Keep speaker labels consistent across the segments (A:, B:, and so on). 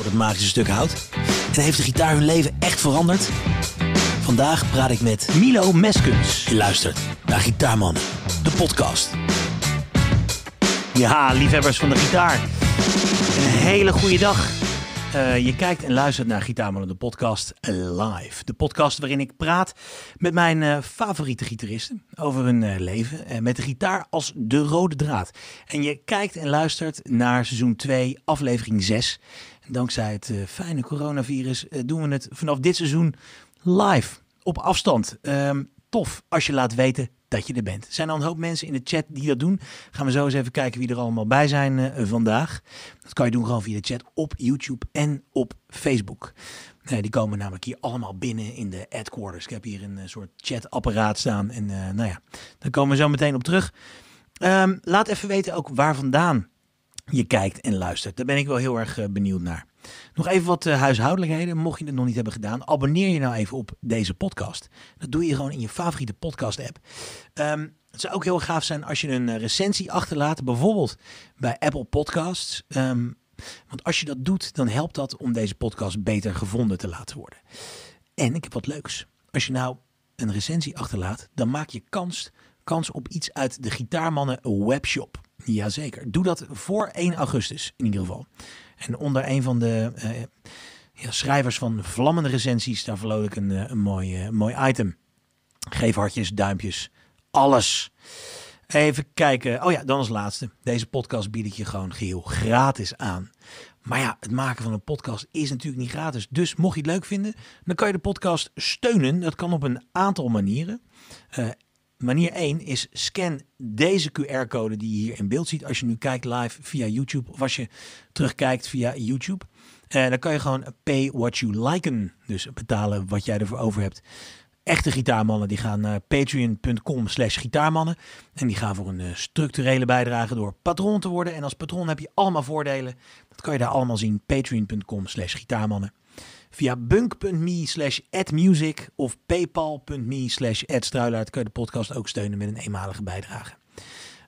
A: voor het magische stuk hout? En heeft de gitaar hun leven echt veranderd? Vandaag praat ik met Milo Meskens. Je luistert naar Gitaarmannen, de podcast. Ja, liefhebbers van de gitaar. Een hele goede dag. Uh, je kijkt en luistert naar Gitaarmannen, de podcast live. De podcast waarin ik praat met mijn uh, favoriete gitaristen over hun uh, leven. en met de gitaar als de rode draad. En je kijkt en luistert naar seizoen 2, aflevering 6. Dankzij het fijne coronavirus doen we het vanaf dit seizoen live, op afstand. Ehm, tof als je laat weten dat je er bent. Er zijn al een hoop mensen in de chat die dat doen. Gaan we zo eens even kijken wie er allemaal bij zijn uh, vandaag. Dat kan je doen gewoon via de chat op YouTube en op Facebook. Die komen namelijk hier allemaal binnen in de headquarters. Ik heb hier een soort chatapparaat staan. En nou ja, daar komen we zo meteen op terug. Um, laat even weten ook waar vandaan je kijkt en luistert. Daar ben ik wel heel erg benieuwd naar. Nog even wat uh, huishoudelijkheden. Mocht je het nog niet hebben gedaan, abonneer je nou even op deze podcast. Dat doe je gewoon in je favoriete podcast-app. Um, het zou ook heel gaaf zijn als je een uh, recensie achterlaat, bijvoorbeeld bij Apple Podcasts. Um, want als je dat doet, dan helpt dat om deze podcast beter gevonden te laten worden. En ik heb wat leuks. Als je nou een recensie achterlaat, dan maak je kans, kans op iets uit de Gitaarmannen webshop. Jazeker. Doe dat voor 1 augustus in ieder geval. En onder een van de uh, ja, schrijvers van vlammende recensies, daar verloot ik een, een mooi, uh, mooi item. Geef hartjes, duimpjes, alles. Even kijken. Oh ja, dan als laatste. Deze podcast bied ik je gewoon geheel gratis aan. Maar ja, het maken van een podcast is natuurlijk niet gratis. Dus mocht je het leuk vinden, dan kan je de podcast steunen. Dat kan op een aantal manieren. Manier 1 is scan deze QR-code die je hier in beeld ziet. Als je nu kijkt live via YouTube of als je terugkijkt via YouTube. Uh, dan kan je gewoon pay what you liken. Dus betalen wat jij ervoor over hebt. Echte gitaarmannen die gaan naar patreon.com slash gitaarmannen. En die gaan voor een uh, structurele bijdrage door patroon te worden. En als patroon heb je allemaal voordelen. Dat kan je daar allemaal zien. Patreon.com slash gitaarmannen. Via bunk.me slash admusic of paypal.me slash adstruilaert kan je de podcast ook steunen met een eenmalige bijdrage.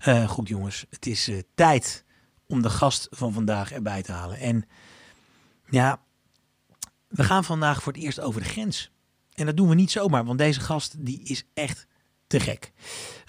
A: Uh, goed jongens, het is uh, tijd om de gast van vandaag erbij te halen. En ja, we gaan vandaag voor het eerst over de grens. En dat doen we niet zomaar, want deze gast die is echt te gek.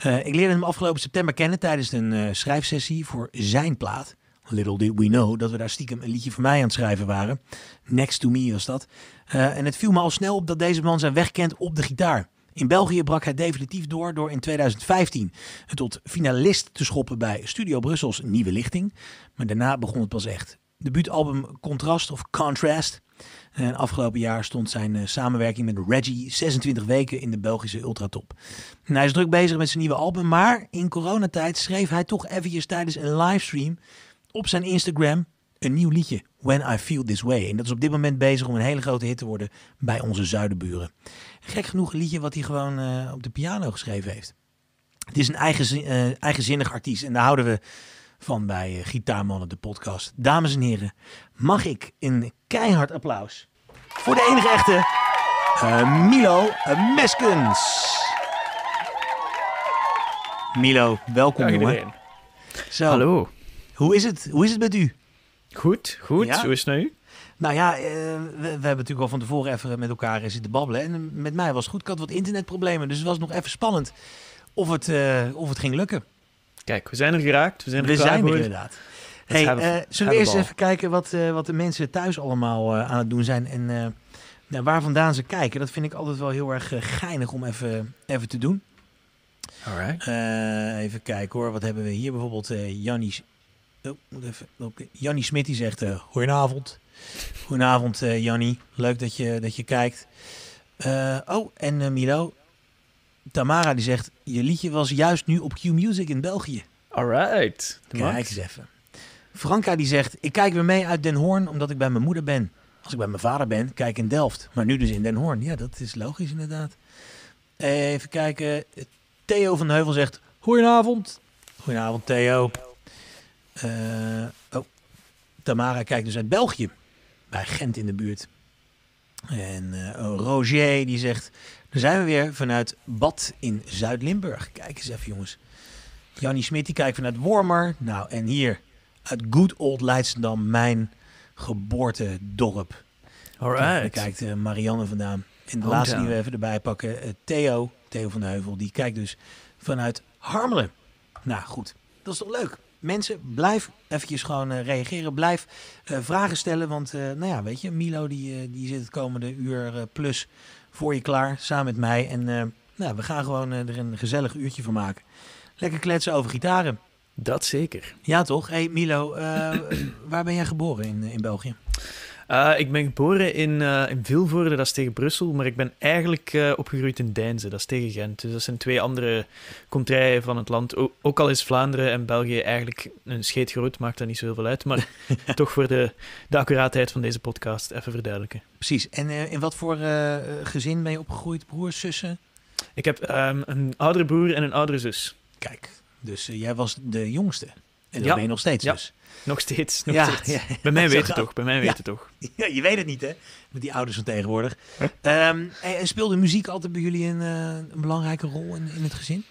A: Uh, ik leerde hem afgelopen september kennen tijdens een schrijfsessie voor zijn plaat. Little did we know dat we daar stiekem een liedje voor mij aan het schrijven waren. Next to me was dat. Uh, en het viel me al snel op dat deze man zijn weg kent op de gitaar. In België brak hij definitief door door in 2015 het tot finalist te schoppen bij Studio Brussels Nieuwe Lichting. Maar daarna begon het pas echt. Debuutalbum Contrast of Contrast. En afgelopen jaar stond zijn uh, samenwerking met Reggie 26 weken in de Belgische ultratop. En hij is druk bezig met zijn nieuwe album, maar in coronatijd schreef hij toch eventjes tijdens een livestream op zijn Instagram een nieuw liedje, When I Feel This Way. En dat is op dit moment bezig om een hele grote hit te worden bij onze zuidenburen. Gek genoeg een liedje wat hij gewoon uh, op de piano geschreven heeft. Het is een eigen, uh, eigenzinnig artiest en daar houden we van bij uh, Gitaarmannen, de podcast. Dames en heren, mag ik een keihard applaus voor de enige echte Milo Meskens. Milo, welkom
B: Dag,
A: jongen.
B: Zo. Hallo.
A: Hoe is het? Hoe is het met u?
B: Goed, goed. Ja? Hoe is het nou u?
A: Nou ja, uh, we, we, hebben natuurlijk al van tevoren even met elkaar zitten babbelen. En met mij was het goed. Ik had wat internetproblemen, dus het was nog even spannend of het, uh, of het ging lukken.
B: Kijk, we zijn er geraakt. We zijn er,
A: we zijn er inderdaad. Hey, uh, zullen we eerst even kijken wat, wat de mensen thuis allemaal aan het doen zijn en nou, waar vandaan ze kijken? Dat vind ik altijd wel heel erg geinig om even, even te doen.
B: Alright.
A: even kijken hoor, wat hebben we hier bijvoorbeeld? Jannie Oh, moet even. Smit die zegt: uh, Goedenavond. Goedenavond, uh, Jannie. Leuk dat je, dat je kijkt. Uh, oh, en Milo. Tamara die zegt: Je liedje was juist nu op Q Music in België.
B: Alright.
A: Kijk eens even. Franka die zegt: Ik kijk weer mee uit Den Hoorn omdat ik bij mijn moeder ben. Als ik bij mijn vader ben, kijk in Delft. Maar nu dus in Den Hoorn. Ja, dat is logisch inderdaad. Even kijken. Theo van de Heuvel zegt: Goedenavond. Goedenavond, Theo. Uh, oh, Tamara kijkt dus uit België, bij Gent in de buurt. En uh, Roger die zegt, dan zijn we weer vanuit Bad in Zuid-Limburg. Kijk eens even jongens. Jannie Smit die kijkt vanuit Wormer. Nou, en hier uit Good Old Leidschendam, mijn geboortedorp.
B: Alright.
A: Daar kijkt eh, Marianne vandaan. En de laatste die we even erbij pakken, eh, Theo, Theo van de Heuvel, die kijkt dus vanuit Harmelen. Nou goed, dat is toch leuk. Mensen, blijf eventjes gewoon eh, reageren. Blijf eh, vragen stellen. Want, eh, nou ja, weet je, Milo die, die zit het komende uur plus voor je klaar. Samen met mij. En nou, we gaan gewoon er een gezellig uurtje van maken. Lekker kletsen over gitaren.
B: Dat zeker.
A: Ja, toch? hey, Milo, waar ben jij geboren in, in België?
B: Uh, ik ben geboren in, uh, in Vilvoorde, dat is tegen Brussel, maar ik ben eigenlijk uh, opgegroeid in Deinze, dat is tegen Gent. Dus dat zijn twee andere contraien van het land. O ook al is Vlaanderen en België eigenlijk een scheet groot, maakt dat niet zo heel veel uit. Maar toch voor de, de accuraatheid van deze podcast even verduidelijken.
A: Precies. En in wat voor gezin ben je opgegroeid? Broers, zussen?
B: Ik heb um, een oudere broer en een oudere zus.
A: Kijk, dus jij was de jongste. En dat ja. ben je nog steeds
B: ja.
A: dus.
B: Nog steeds. Nog ja, steeds. Ja, Bij mij weet het toch. Bij mij weet het toch.
A: Ja, je weet het niet, hè? Met die ouders van tegenwoordig. Huh? Um, en speelde muziek altijd bij jullie een, uh, een belangrijke rol in, in het gezin?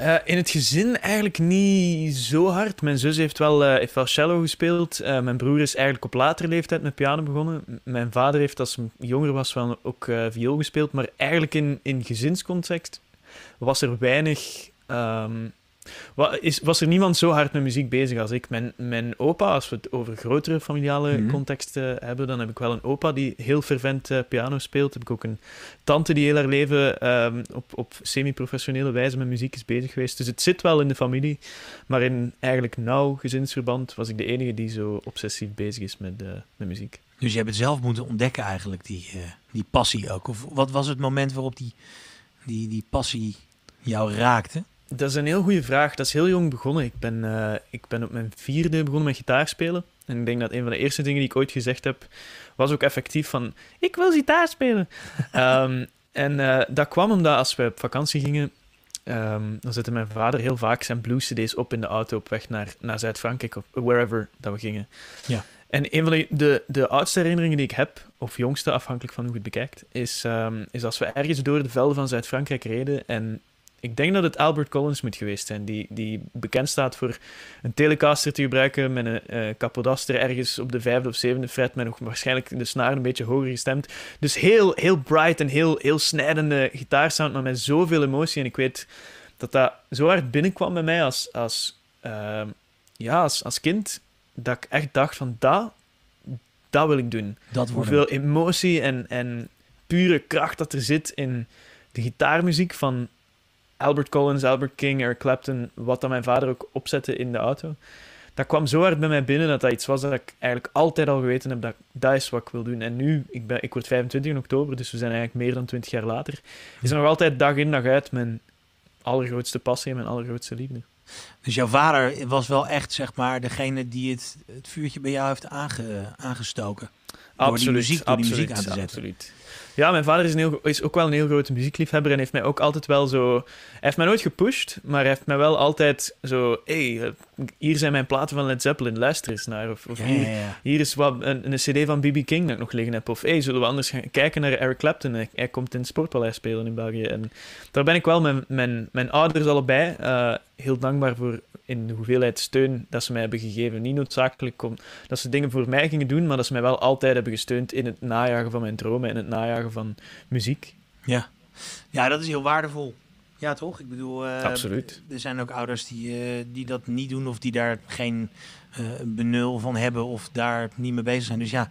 B: Uh, in het gezin eigenlijk niet zo hard. Mijn zus heeft wel, uh, heeft wel cello gespeeld. Uh, mijn broer is eigenlijk op latere leeftijd met piano begonnen. M mijn vader heeft als hij jonger was wel ook viool gespeeld. Maar eigenlijk in, in gezinscontext was er weinig... Um, is, was er niemand zo hard met muziek bezig als ik? Mijn, mijn opa, als we het over grotere familiale mm -hmm. contexten hebben, dan heb ik wel een opa die heel fervent uh, piano speelt. Heb ik ook een tante die heel haar leven um, op, op semi-professionele wijze met muziek is bezig geweest. Dus het zit wel in de familie. Maar in eigenlijk nauw gezinsverband was ik de enige die zo obsessief bezig is met, uh, met muziek.
A: Dus je hebt het zelf moeten ontdekken eigenlijk, die, uh, die passie ook. Of wat was het moment waarop die, die, die passie jou raakte?
B: Dat is een heel goede vraag. Dat is heel jong begonnen. Ik ben, uh, ik ben op mijn vierde begonnen met gitaar spelen. En ik denk dat een van de eerste dingen die ik ooit gezegd heb, was ook effectief van, ik wil gitaar spelen. um, en uh, dat kwam omdat als we op vakantie gingen, um, dan zette mijn vader heel vaak zijn blues cd's op in de auto op weg naar, naar Zuid-Frankrijk of wherever dat we gingen.
A: Ja.
B: En een van de, de, de oudste herinneringen die ik heb, of jongste, afhankelijk van hoe je het bekijkt, is, um, is als we ergens door de velden van Zuid-Frankrijk reden en ik denk dat het Albert Collins moet geweest zijn, die, die bekend staat voor een Telecaster te gebruiken met een uh, Capodaster ergens op de vijfde of zevende fret, met nog waarschijnlijk de snaar een beetje hoger gestemd. Dus heel, heel bright en heel, heel snijdende gitaarsound, maar met zoveel emotie. En ik weet dat dat zo hard binnenkwam bij mij als, als, uh, ja, als, als kind, dat ik echt dacht van, dat, dat wil ik doen.
A: Dat
B: Hoeveel emotie en, en pure kracht dat er zit in de gitaarmuziek van Albert Collins, Albert King, Eric Clapton, wat dan mijn vader ook opzette in de auto. Dat kwam zo hard bij mij binnen dat dat iets was dat ik eigenlijk altijd al geweten heb dat dat is wat ik wil doen. En nu, ik, ben, ik word 25 in oktober, dus we zijn eigenlijk meer dan 20 jaar later, is er nog altijd dag in dag uit mijn allergrootste passie en mijn allergrootste liefde.
A: Dus jouw vader was wel echt, zeg maar, degene die het, het vuurtje bij jou heeft aange, aangestoken.
B: Absoluut,
A: door die muziek, door die
B: absoluut,
A: muziek aan te zetten.
B: Absoluut. Ja, mijn vader is, een heel, is ook wel een heel grote muziekliefhebber en heeft mij ook altijd wel zo... Hij heeft mij nooit gepusht, maar hij heeft mij wel altijd zo... hey, hier zijn mijn platen van Led Zeppelin, luister eens naar. Of, of
A: Ja,
B: hier,
A: ja,
B: hier is wat, een, een cd van B.B. King dat ik nog liggen heb. Of hey, zullen we anders gaan kijken naar Eric Clapton? Hij, hij komt in het Sportpaleis spelen in België. En daar ben ik wel mijn, mijn, mijn ouders allebei uh, heel dankbaar voor in de hoeveelheid steun dat ze mij hebben gegeven. Niet noodzakelijk om, dat ze dingen voor mij gingen doen, maar dat ze mij wel altijd hebben gesteund in het najagen van mijn dromen en het najagen van muziek.
A: Ja. ja, dat is heel waardevol. Ja, toch? Ik bedoel, uh,
B: Absoluut.
A: er zijn ook ouders die, uh, die dat niet doen of die daar geen uh, benul van hebben of daar niet mee bezig zijn. Dus ja,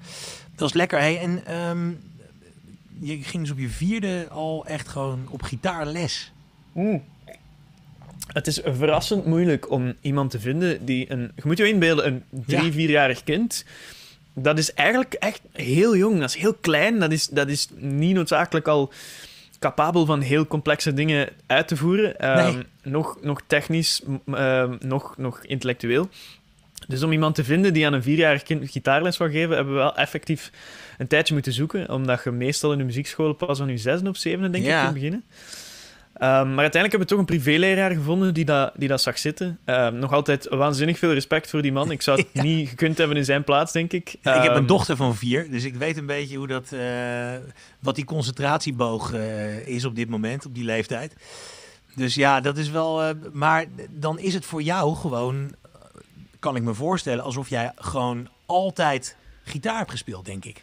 A: dat is lekker. Hey, en um, je ging dus op je vierde al echt gewoon op gitaarles.
B: Mm. Het is verrassend moeilijk om iemand te vinden die een... Je moet je inbeelden, een drie, ja. vierjarig kind... Dat is eigenlijk echt heel jong. Dat is heel klein. Dat is, dat is niet noodzakelijk al capabel van heel complexe dingen uit te voeren.
A: Nee.
B: Um, nog, nog technisch, um, nog, nog intellectueel. Dus om iemand te vinden die aan een vierjarig kind gitaarles wil geven, hebben we wel effectief een tijdje moeten zoeken. Omdat je meestal in de muziekschool pas aan je zesde of zevende, denk
A: Ja.
B: ik, kunt beginnen. Um, maar uiteindelijk hebben we toch een privéleraar gevonden die dat, die dat zag zitten. Um, nog altijd waanzinnig veel respect voor die man. Ik zou het
A: Ja.
B: niet gekund hebben in zijn plaats, denk ik.
A: ik heb een
B: Um,
A: dochter van vier, dus ik weet een beetje hoe dat, eh, wat die concentratieboog eh, is op dit moment, op die leeftijd. Dus ja, dat is wel. eh, maar dan is het voor jou gewoon, kan ik me voorstellen, alsof jij gewoon altijd gitaar hebt gespeeld, denk ik.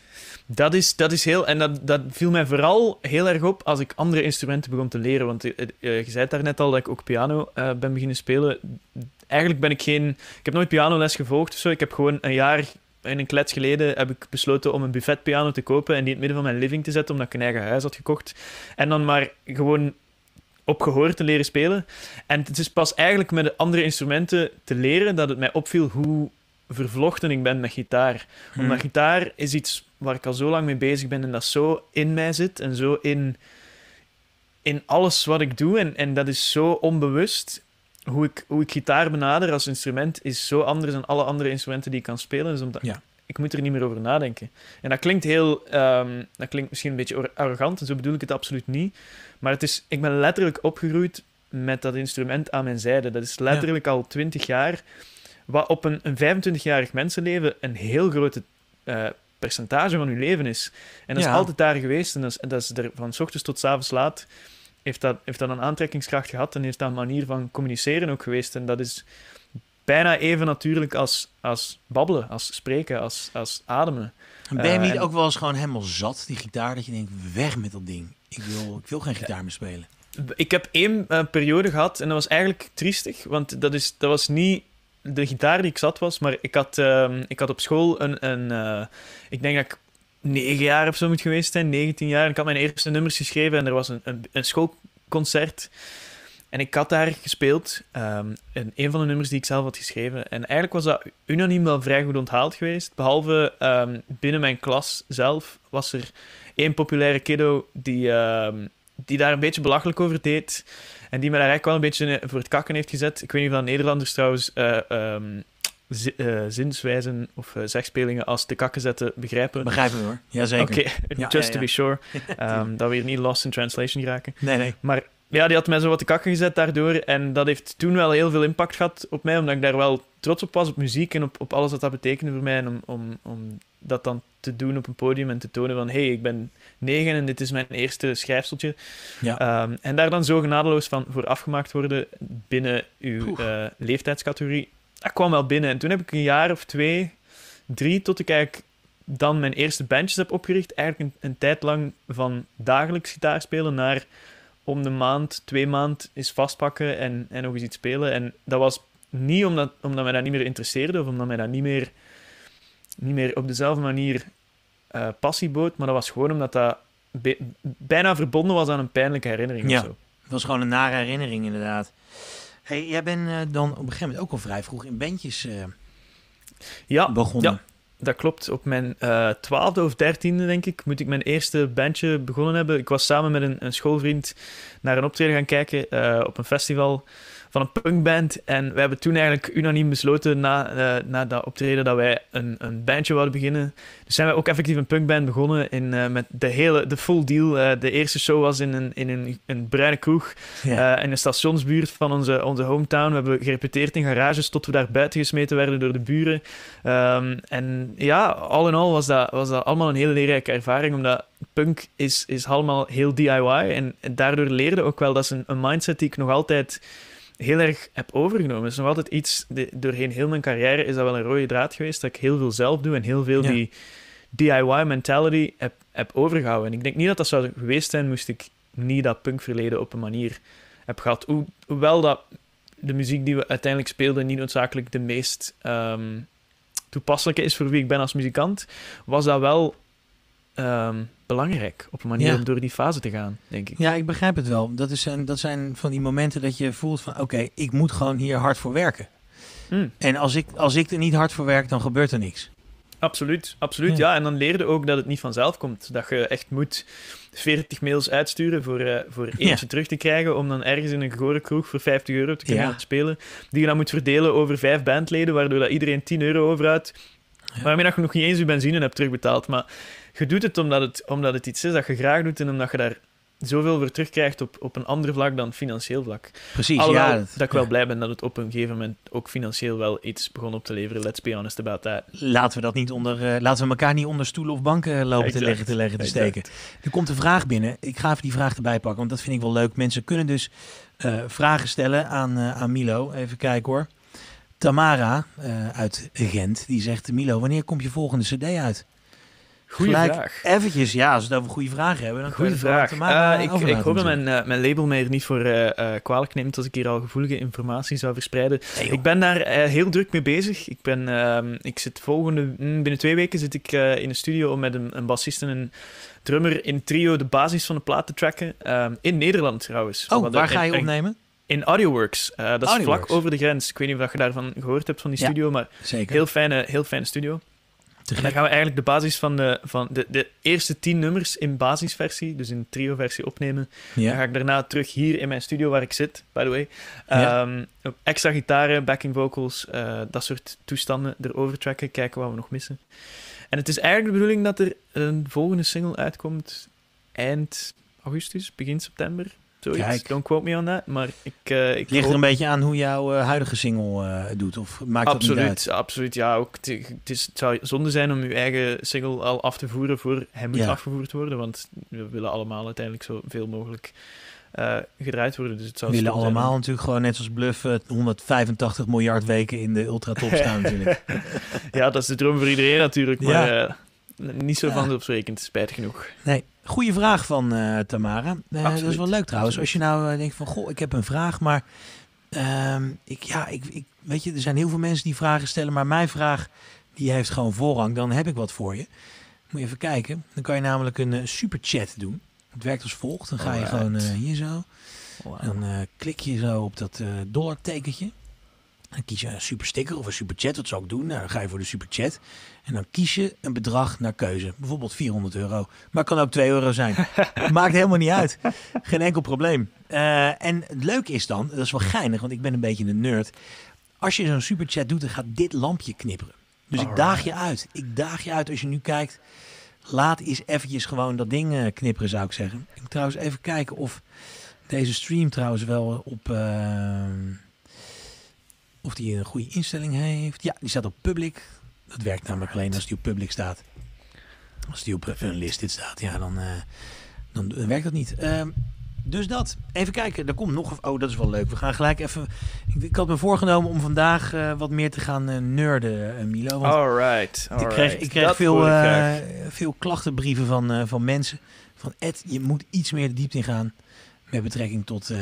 B: Dat is, dat is heel... En dat, dat viel mij vooral heel erg op als ik andere instrumenten begon te leren. Want uh, je zei het daarnet al dat ik ook piano uh, ben beginnen spelen. Eigenlijk ben ik geen... Ik heb nooit pianoles gevolgd of zo. Ik heb gewoon een jaar in een klets geleden heb ik besloten om een buffetpiano te kopen en die in het midden van mijn living te zetten, omdat ik een eigen huis had gekocht. En dan maar gewoon op gehoor te leren spelen. En het is pas eigenlijk met de andere instrumenten te leren dat het mij opviel hoe vervlochten ik ben met gitaar. Hmm. Omdat gitaar is iets waar ik al zo lang mee bezig ben en dat zo in mij zit en zo in, in alles wat ik doe. En, en dat is zo onbewust. Hoe ik, hoe ik gitaar benader als instrument is zo anders dan alle andere instrumenten die ik kan spelen. Dus omdat ja. ik moet er niet meer over nadenken. En dat klinkt heel... Um, dat klinkt misschien een beetje arrogant en zo bedoel ik het absoluut niet. Maar het is, ik ben letterlijk opgegroeid met dat instrument aan mijn zijde. Dat is letterlijk al twintig jaar. Wat op een, een 25-jarig mensenleven een heel grote uh, percentage van uw leven is. En dat is altijd daar geweest. En dat is, dat is er van s ochtends tot s avonds laat. Heeft dat, heeft dat een aantrekkingskracht gehad en heeft dat een manier van communiceren ook geweest. En dat is bijna even natuurlijk als, als babbelen, als spreken, als, als ademen.
A: Ben je niet uh, ook wel eens gewoon helemaal zat, die gitaar, dat je denkt, weg met dat ding. Ik wil, ik wil geen gitaar meer spelen.
B: Ik heb één uh, periode gehad en dat was eigenlijk triestig, want dat, is, dat was niet de gitaar die ik zat was, maar ik had, uh, ik had op school een, een uh, ik denk dat ik negen jaar of zo moet geweest zijn, 19 jaar. En ik had mijn eerste nummers geschreven en er was een, een, schoolconcert. En ik had daar gespeeld, um, en een van de nummers die ik zelf had geschreven. En eigenlijk was dat unaniem wel vrij goed onthaald geweest. Behalve um, binnen mijn klas zelf was er één populaire kiddo die, die daar een beetje belachelijk over deed. En die me daar eigenlijk wel een beetje voor het kakken heeft gezet. Ik weet niet of dat Nederlanders trouwens uh, um, uh, zinswijzen of uh, zegspelingen als de kakken zetten begrijpen.
A: Begrijpen we hoor, jazeker.
B: Oké, okay. ja, just ja, ja. to be sure. Um, dat we hier niet lost in translation geraken.
A: Nee, nee.
B: Maar ja, die had mij zo wat de kakken gezet daardoor. En dat heeft toen wel heel veel impact gehad op mij, omdat ik daar wel trots op was, op muziek en op, op alles wat dat betekende voor mij. En om, om, om dat dan te doen op een podium en te tonen van, hé, hey, ik ben negen en dit is mijn eerste schrijfseltje. Ja. Um, en daar dan zo genadeloos van voor afgemaakt worden binnen uw uh, leeftijdscategorie. Dat kwam wel binnen. En toen heb ik een jaar of twee, drie, tot ik eigenlijk dan mijn eerste bandjes heb opgericht. Eigenlijk een, een tijd lang van dagelijks gitaar spelen naar om de maand, twee maand eens vastpakken en, en nog eens iets spelen. En dat was niet omdat, omdat mij dat niet meer interesseerde of omdat mij dat niet meer, niet meer op dezelfde manier uh, passie bood, maar dat was gewoon omdat dat bijna verbonden was aan een pijnlijke herinnering.
A: Ja,
B: of zo.
A: het was gewoon een nare herinnering inderdaad. Hey, jij bent uh, dan op een gegeven moment ook al vrij vroeg in bandjes uh,
B: ja,
A: begonnen.
B: Ja, dat klopt. Op mijn twaalfde of dertiende, denk ik, moet ik mijn eerste bandje begonnen hebben. Ik was samen met een, een schoolvriend naar een optreden gaan kijken op een festival van een punkband. En we hebben toen eigenlijk unaniem besloten na, uh, na dat optreden dat wij een, een bandje wilden beginnen. Dus zijn we ook effectief een punkband begonnen in, uh, met de hele, de full deal. Uh, de eerste show was in een, in een, een bruine kroeg in de stationsbuurt van onze, onze hometown. We hebben gerepeteerd in garages tot we daar buiten gesmeten werden door de buren. Um, en ja, al in al was dat, was dat allemaal een hele leerrijke ervaring, omdat punk is, is allemaal heel DIY. En, en daardoor leerde ook wel, dat is een, een mindset die ik nog altijd heel erg heb overgenomen. Het is nog altijd iets, de, doorheen heel mijn carrière is dat wel een rode draad geweest, dat ik heel veel zelf doe en heel veel ja. die DIY-mentality heb, heb overgehouden. En ik denk niet dat dat zou geweest zijn, moest ik niet dat punkverleden op een manier heb gehad. Ho hoewel dat de muziek die we uiteindelijk speelden niet noodzakelijk de meest um, toepasselijke is voor wie ik ben als muzikant, was dat wel um, belangrijk op een manier ja. om door die fase te gaan, denk ik.
A: Ja, ik begrijp het wel. Dat, is een, dat zijn van die momenten dat je voelt van... oké, ik moet gewoon hier hard voor werken. Mm. En als ik, als ik er niet hard voor werk, dan gebeurt er niks.
B: Absoluut, absoluut. Ja. ja. en dan leerde ook dat het niet vanzelf komt. Dat je echt moet 40 mails uitsturen voor, uh, voor eentje ja. terug te krijgen, om dan ergens in een gore kroeg voor 50 euro te kunnen ja. spelen. Die je dan moet verdelen over vijf bandleden, waardoor dat iedereen 10 euro overhoudt. Waarmee dat je nog niet eens je benzine hebt terugbetaald. Maar je doet het omdat, het omdat het iets is dat je graag doet en omdat je daar zoveel voor terugkrijgt op, op een ander vlak dan financieel vlak.
A: Precies,
B: Alhoewel,
A: ja.
B: Dat, dat ik wel blij ben dat het op een gegeven moment ook financieel wel iets begon op te leveren. Let's be honest about that.
A: Laten we dat niet onder, uh, laten we elkaar niet onder stoelen of banken lopen exact. te leggen, te leggen, te steken. Er komt een vraag binnen. Ik ga even die vraag erbij pakken, want dat vind ik wel leuk. Mensen kunnen dus uh, vragen stellen aan, uh, aan Milo. Even kijken hoor. Tamara uit Gent, die zegt... Milo, wanneer komt je volgende cd uit?
B: Goeie
A: Gelijk
B: vraag.
A: Eventjes, ja, als we het over goede vragen hebben... Dan
B: Goeie vraag. Uh, ik, ik hoop dat mijn, uh, mijn label mij er niet voor uh, kwalijk neemt als ik hier al gevoelige informatie zou verspreiden.
A: Nee,
B: ik ben daar heel druk mee bezig. Ik, ben, ehm, ik zit volgende... Mm, binnen twee weken zit ik in een studio om met een, een bassist en een drummer in trio de basis van de plaat te tracken. Ehm, in Nederland trouwens.
A: Oh, waar ga je opnemen?
B: In Audioworks. Dat is Audioworks. vlak over de grens. Ik weet niet of je daarvan gehoord hebt van die studio,
A: ja,
B: maar
A: zeker.
B: Heel, fijne, heel fijne studio. En dan gaan we eigenlijk de basis van de, van de, de eerste tien nummers in basisversie, dus in trio-versie opnemen.
A: Ja.
B: Dan ga ik daarna terug hier in mijn studio waar ik zit, by the way.
A: Ja.
B: Um, extra gitaren, backing vocals, uh, dat soort toestanden erover tracken, kijken wat we nog missen. En het is eigenlijk de bedoeling dat er een volgende single uitkomt eind augustus, begin september. Zoiets.
A: Kijk.
B: Don't quote me on that. Maar ik, uh, ik
A: Ligt er een beetje aan hoe jouw uh, huidige single uh, doet? Of maakt dat niet uit?
B: Absoluut, absoluut. Ja, ook het, is, het zou zonde zijn om uw eigen single al af te voeren voor hij moet
A: Ja.
B: afgevoerd worden, want we willen allemaal uiteindelijk zoveel mogelijk eh, gedraaid worden. Dus het zou
A: We willen
B: zijn
A: allemaal natuurlijk gewoon net als Bluff eh, 185 miljard weken in de ultratop staan natuurlijk.
B: Ja, dat is de droom voor iedereen natuurlijk, maar eh, niet zo vanzelfsprekend, spijtig genoeg.
A: Nee, goede vraag van eh, Tamara. Eh, dat is wel leuk trouwens. Als je nou eh, denkt van, goh, ik heb een vraag, maar ehm, ik, ja, ik, ik, weet je, er zijn heel veel mensen die vragen stellen, maar mijn vraag die heeft gewoon voorrang. Dan heb ik wat voor je. Moet je even kijken. Dan kan je namelijk een eh, superchat doen. Het werkt als volgt. Dan ga je
B: Alright.
A: gewoon hier zo. Dan klik je zo op dat dollartekentje. Dan kies je een super sticker of een super chat. Dat zou ik doen. Nou, dan ga je voor de super chat. En dan kies je een bedrag naar keuze. Bijvoorbeeld 400 euro. Maar het kan ook 2 euro zijn. Maakt helemaal niet uit. Geen enkel probleem. Eh, en het leuke is dan, dat is wel geinig, want ik ben een beetje een nerd. Als je zo'n super chat doet, dan gaat dit lampje knipperen. Dus ik daag je uit. Ik daag je uit als je nu kijkt. Laat eens eventjes gewoon dat ding eh, knipperen, zou ik zeggen. Ik moet trouwens even kijken of deze stream trouwens wel op... eh, of die een goede instelling heeft. Ja, die staat op public. Dat werkt namelijk alleen als die op public staat. Als die op eh, unlisted staat, ja, dan, eh, dan, dan werkt dat niet. Ehm, dus dat. Even kijken, er komt nog... Oh, dat is wel leuk. We gaan gelijk even... Ik, ik had me voorgenomen om vandaag eh, wat meer te gaan eh, nerden, Milo. Want
B: Alright,
A: ik kreeg, ik kreeg veel, veel klachtenbrieven van, van mensen. Van Ed, je moet iets meer de diepte in gaan met betrekking tot eh,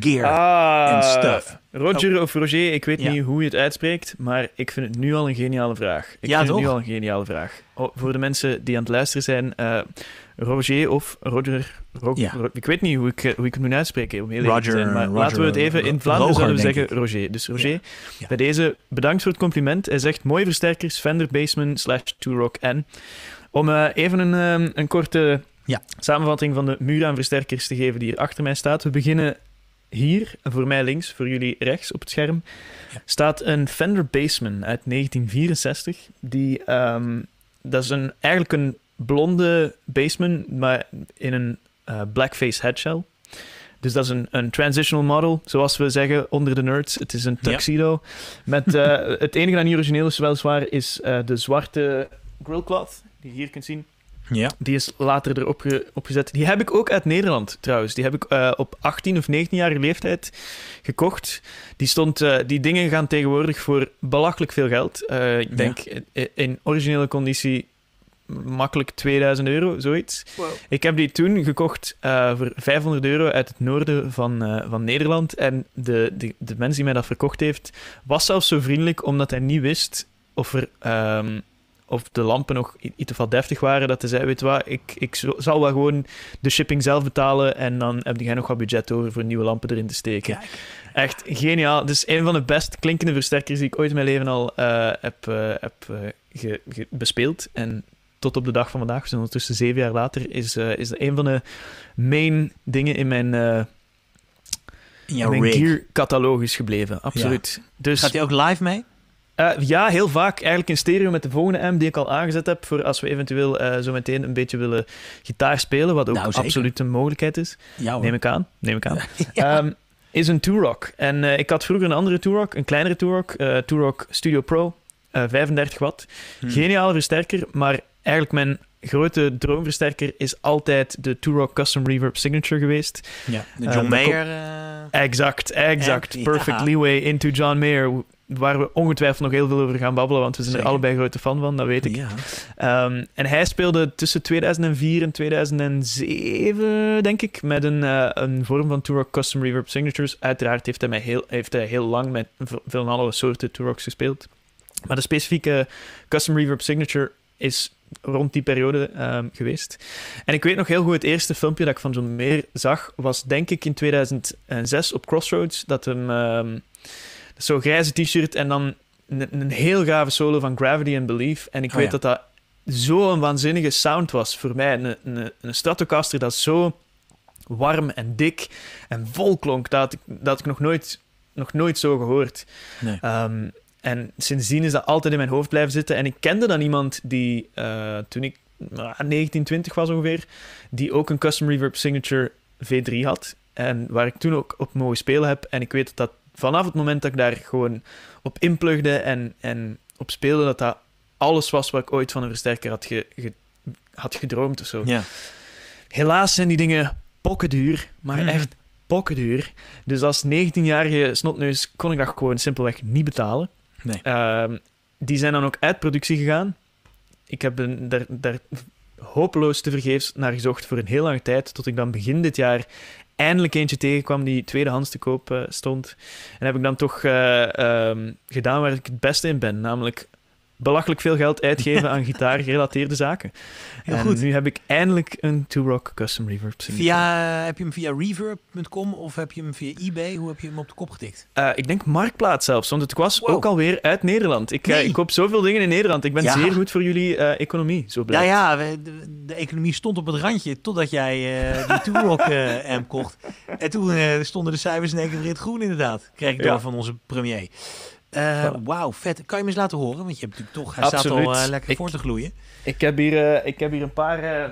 A: gear
B: Ah,
A: en stuff.
B: Roger of Roger, ik weet
A: Ja.
B: niet hoe je het uitspreekt, maar ik vind het nu al een geniale vraag. Ik
A: Ja,
B: vind
A: toch?
B: het nu al een geniale vraag. Oh, voor de mensen die aan het luisteren zijn, eh, Roger of Roger, Ro-
A: Ja.
B: Ro- ik weet niet hoe ik, eh, hoe ik het moet uitspreken, om heel te
A: Roger,
B: zijn, maar
A: Roger,
B: laten we het even in Vlaanderen zouden we zeggen Roger. Dus Roger, bij deze bedankt voor het compliment. Hij zegt mooie versterkers, Fender Bassman slash Two-Rock en... Om eh, even een, een korte
A: Ja.
B: samenvatting van de muur aan versterkers te geven die hier achter mij staat. We beginnen hier, voor mij links, voor jullie rechts op het scherm,
A: Ja.
B: staat een Fender Bassman uit 1964. Die, ehm, dat is een, eigenlijk een blonde Bassman, maar in een eh, blackface headshell. Dus dat is een, een transitional model, zoals we zeggen onder de nerds. Het is een
A: Ja.
B: tuxedo. Met, eh, het enige dat niet origineel is, weliswaar, is eh, de zwarte grillcloth, die je hier kunt zien.
A: Ja.
B: Die is later erop ge- opgezet. Die heb ik ook uit Nederland trouwens. Die heb ik eh, op 18 of 19-jarige leeftijd gekocht. Die, stond, eh, die dingen gaan tegenwoordig voor belachelijk veel geld. Eh, ik
A: Ja.
B: denk in, in originele conditie makkelijk 2000 euro, zoiets. Ik heb die toen gekocht eh, voor 500 euro uit het noorden van, eh, van Nederland. En de, de, de mens die mij dat verkocht heeft, was zelfs zo vriendelijk omdat hij niet wist of er... ehm, of de lampen nog iets of wat deftig waren, dat hij zei, weet je wat, ik, ik zal wel gewoon de shipping zelf betalen en dan heb jij nog wat budget over voor nieuwe lampen erin te steken.
A: Kijk.
B: Echt geniaal. Is een van de best klinkende versterkers die ik ooit in mijn leven al eh, heb, eh, heb eh, ge- ge- bespeeld. En tot op de dag van vandaag, dus ondertussen zeven jaar later, is, is dat een van de main dingen in mijn,
A: In jouw
B: mijn
A: rig.
B: gear-catalogus gebleven. Absoluut. Dus
A: Gaat hij ook live mee?
B: Eh, ja, heel vaak eigenlijk in stereo met de volgende amp die ik al aangezet heb, voor als we eventueel eh, zo meteen een beetje willen gitaar spelen, wat ook
A: Nou,
B: absoluut een mogelijkheid is.
A: Ja.
B: Neem ik aan. Neem ik aan.
A: Ja.
B: Ehm, is een Two-Rock. En eh, ik had vroeger een andere Two-Rock, een kleinere Two-Rock, eh Two-Rock Studio Pro, eh, 35 watt.
A: Hm.
B: Geniale versterker, maar eigenlijk mijn grote droomversterker is altijd de Two-Rock Custom Reverb Signature geweest.
A: Ja, de John Mayer.
B: Exact, exact. Perfect leeway into John Mayer. Waar we ongetwijfeld nog heel veel over gaan babbelen, want we zijn
A: Zeker.
B: er allebei grote fan van, dat weet ik.
A: Ja.
B: Ehm, en hij speelde tussen 2004 en 2007, denk ik, met een, eh, een vorm van Turok Custom Reverb Signatures. Uiteraard heeft hij, heel, heeft hij heel lang met veel alle soorten Turoks gespeeld. Maar de specifieke Custom Reverb Signature is rond die periode ehm, geweest. En ik weet nog heel goed, het eerste filmpje dat ik van John Meer zag, was denk ik in 2006 op Crossroads, dat hem... ehm, Zo'n grijze t-shirt en dan een, een heel gave solo van Gravity and Belief. En ik
A: Oh,
B: weet
A: ja.
B: dat dat zo'n waanzinnige sound was voor mij. Een, een, een Stratocaster dat zo warm en dik en vol klonk, dat dat ik nog nooit, nog nooit zo gehoord.
A: Nee.
B: Ehm, en sindsdien is dat altijd in mijn hoofd blijven zitten. En ik kende dan iemand die, eh, toen ik ah, 19, 20 was ongeveer, die ook een Custom Reverb Signature V3 had. En waar ik toen ook op mogen spelen heb. En ik weet dat vanaf het moment dat ik daar gewoon op inplugde en, en op speelde, dat dat alles was wat ik ooit van een versterker had, ge- ge- had gedroomd of zo.
A: Ja.
B: Helaas zijn die dingen pokkenduur, maar
A: Mhm.
B: echt pokkenduur. Dus als 19-jarige snotneus kon ik dat gewoon simpelweg niet betalen.
A: Nee.
B: Ehm, die zijn dan ook uit productie gegaan. Ik heb een, daar, daar hopeloos te vergeefs naar gezocht voor een heel lange tijd, tot ik dan begin dit jaar eindelijk eentje tegenkwam die tweedehands te koop eh, stond. En heb ik dan toch eh, ehm, gedaan waar ik het beste in ben, namelijk belachelijk veel geld uitgeven aan gitaar-gerelateerde zaken.
A: Heel
B: en
A: goed.
B: nu heb ik eindelijk een Two-Rock Custom Reverb.
A: Via, heb je hem via reverb.com of heb je hem via eBay? Hoe heb je hem op de kop getikt?
B: Eh, ik denk Marktplaats zelfs, want het was
A: Wow.
B: ook alweer uit Nederland. Ik, eh, ik koop zoveel dingen in Nederland. Ik ben
A: Ja.
B: zeer goed voor jullie eh, economie, zo
A: Ja,
B: blijkt.
A: ja, we- de, de economie stond op het randje totdat jij die Turok amp kocht. En toen stonden de cijfers in één keer weer in het groen inderdaad. Kreeg ik
B: Ja.
A: door van onze premier. Eh. Wauw, vet. Kan je me eens laten horen? Want je hebt natuurlijk toch, hij staat al eh, lekker
B: Ik-
A: voor te gloeien.
B: Ik, heb hier, eh, ik heb hier een paar uh,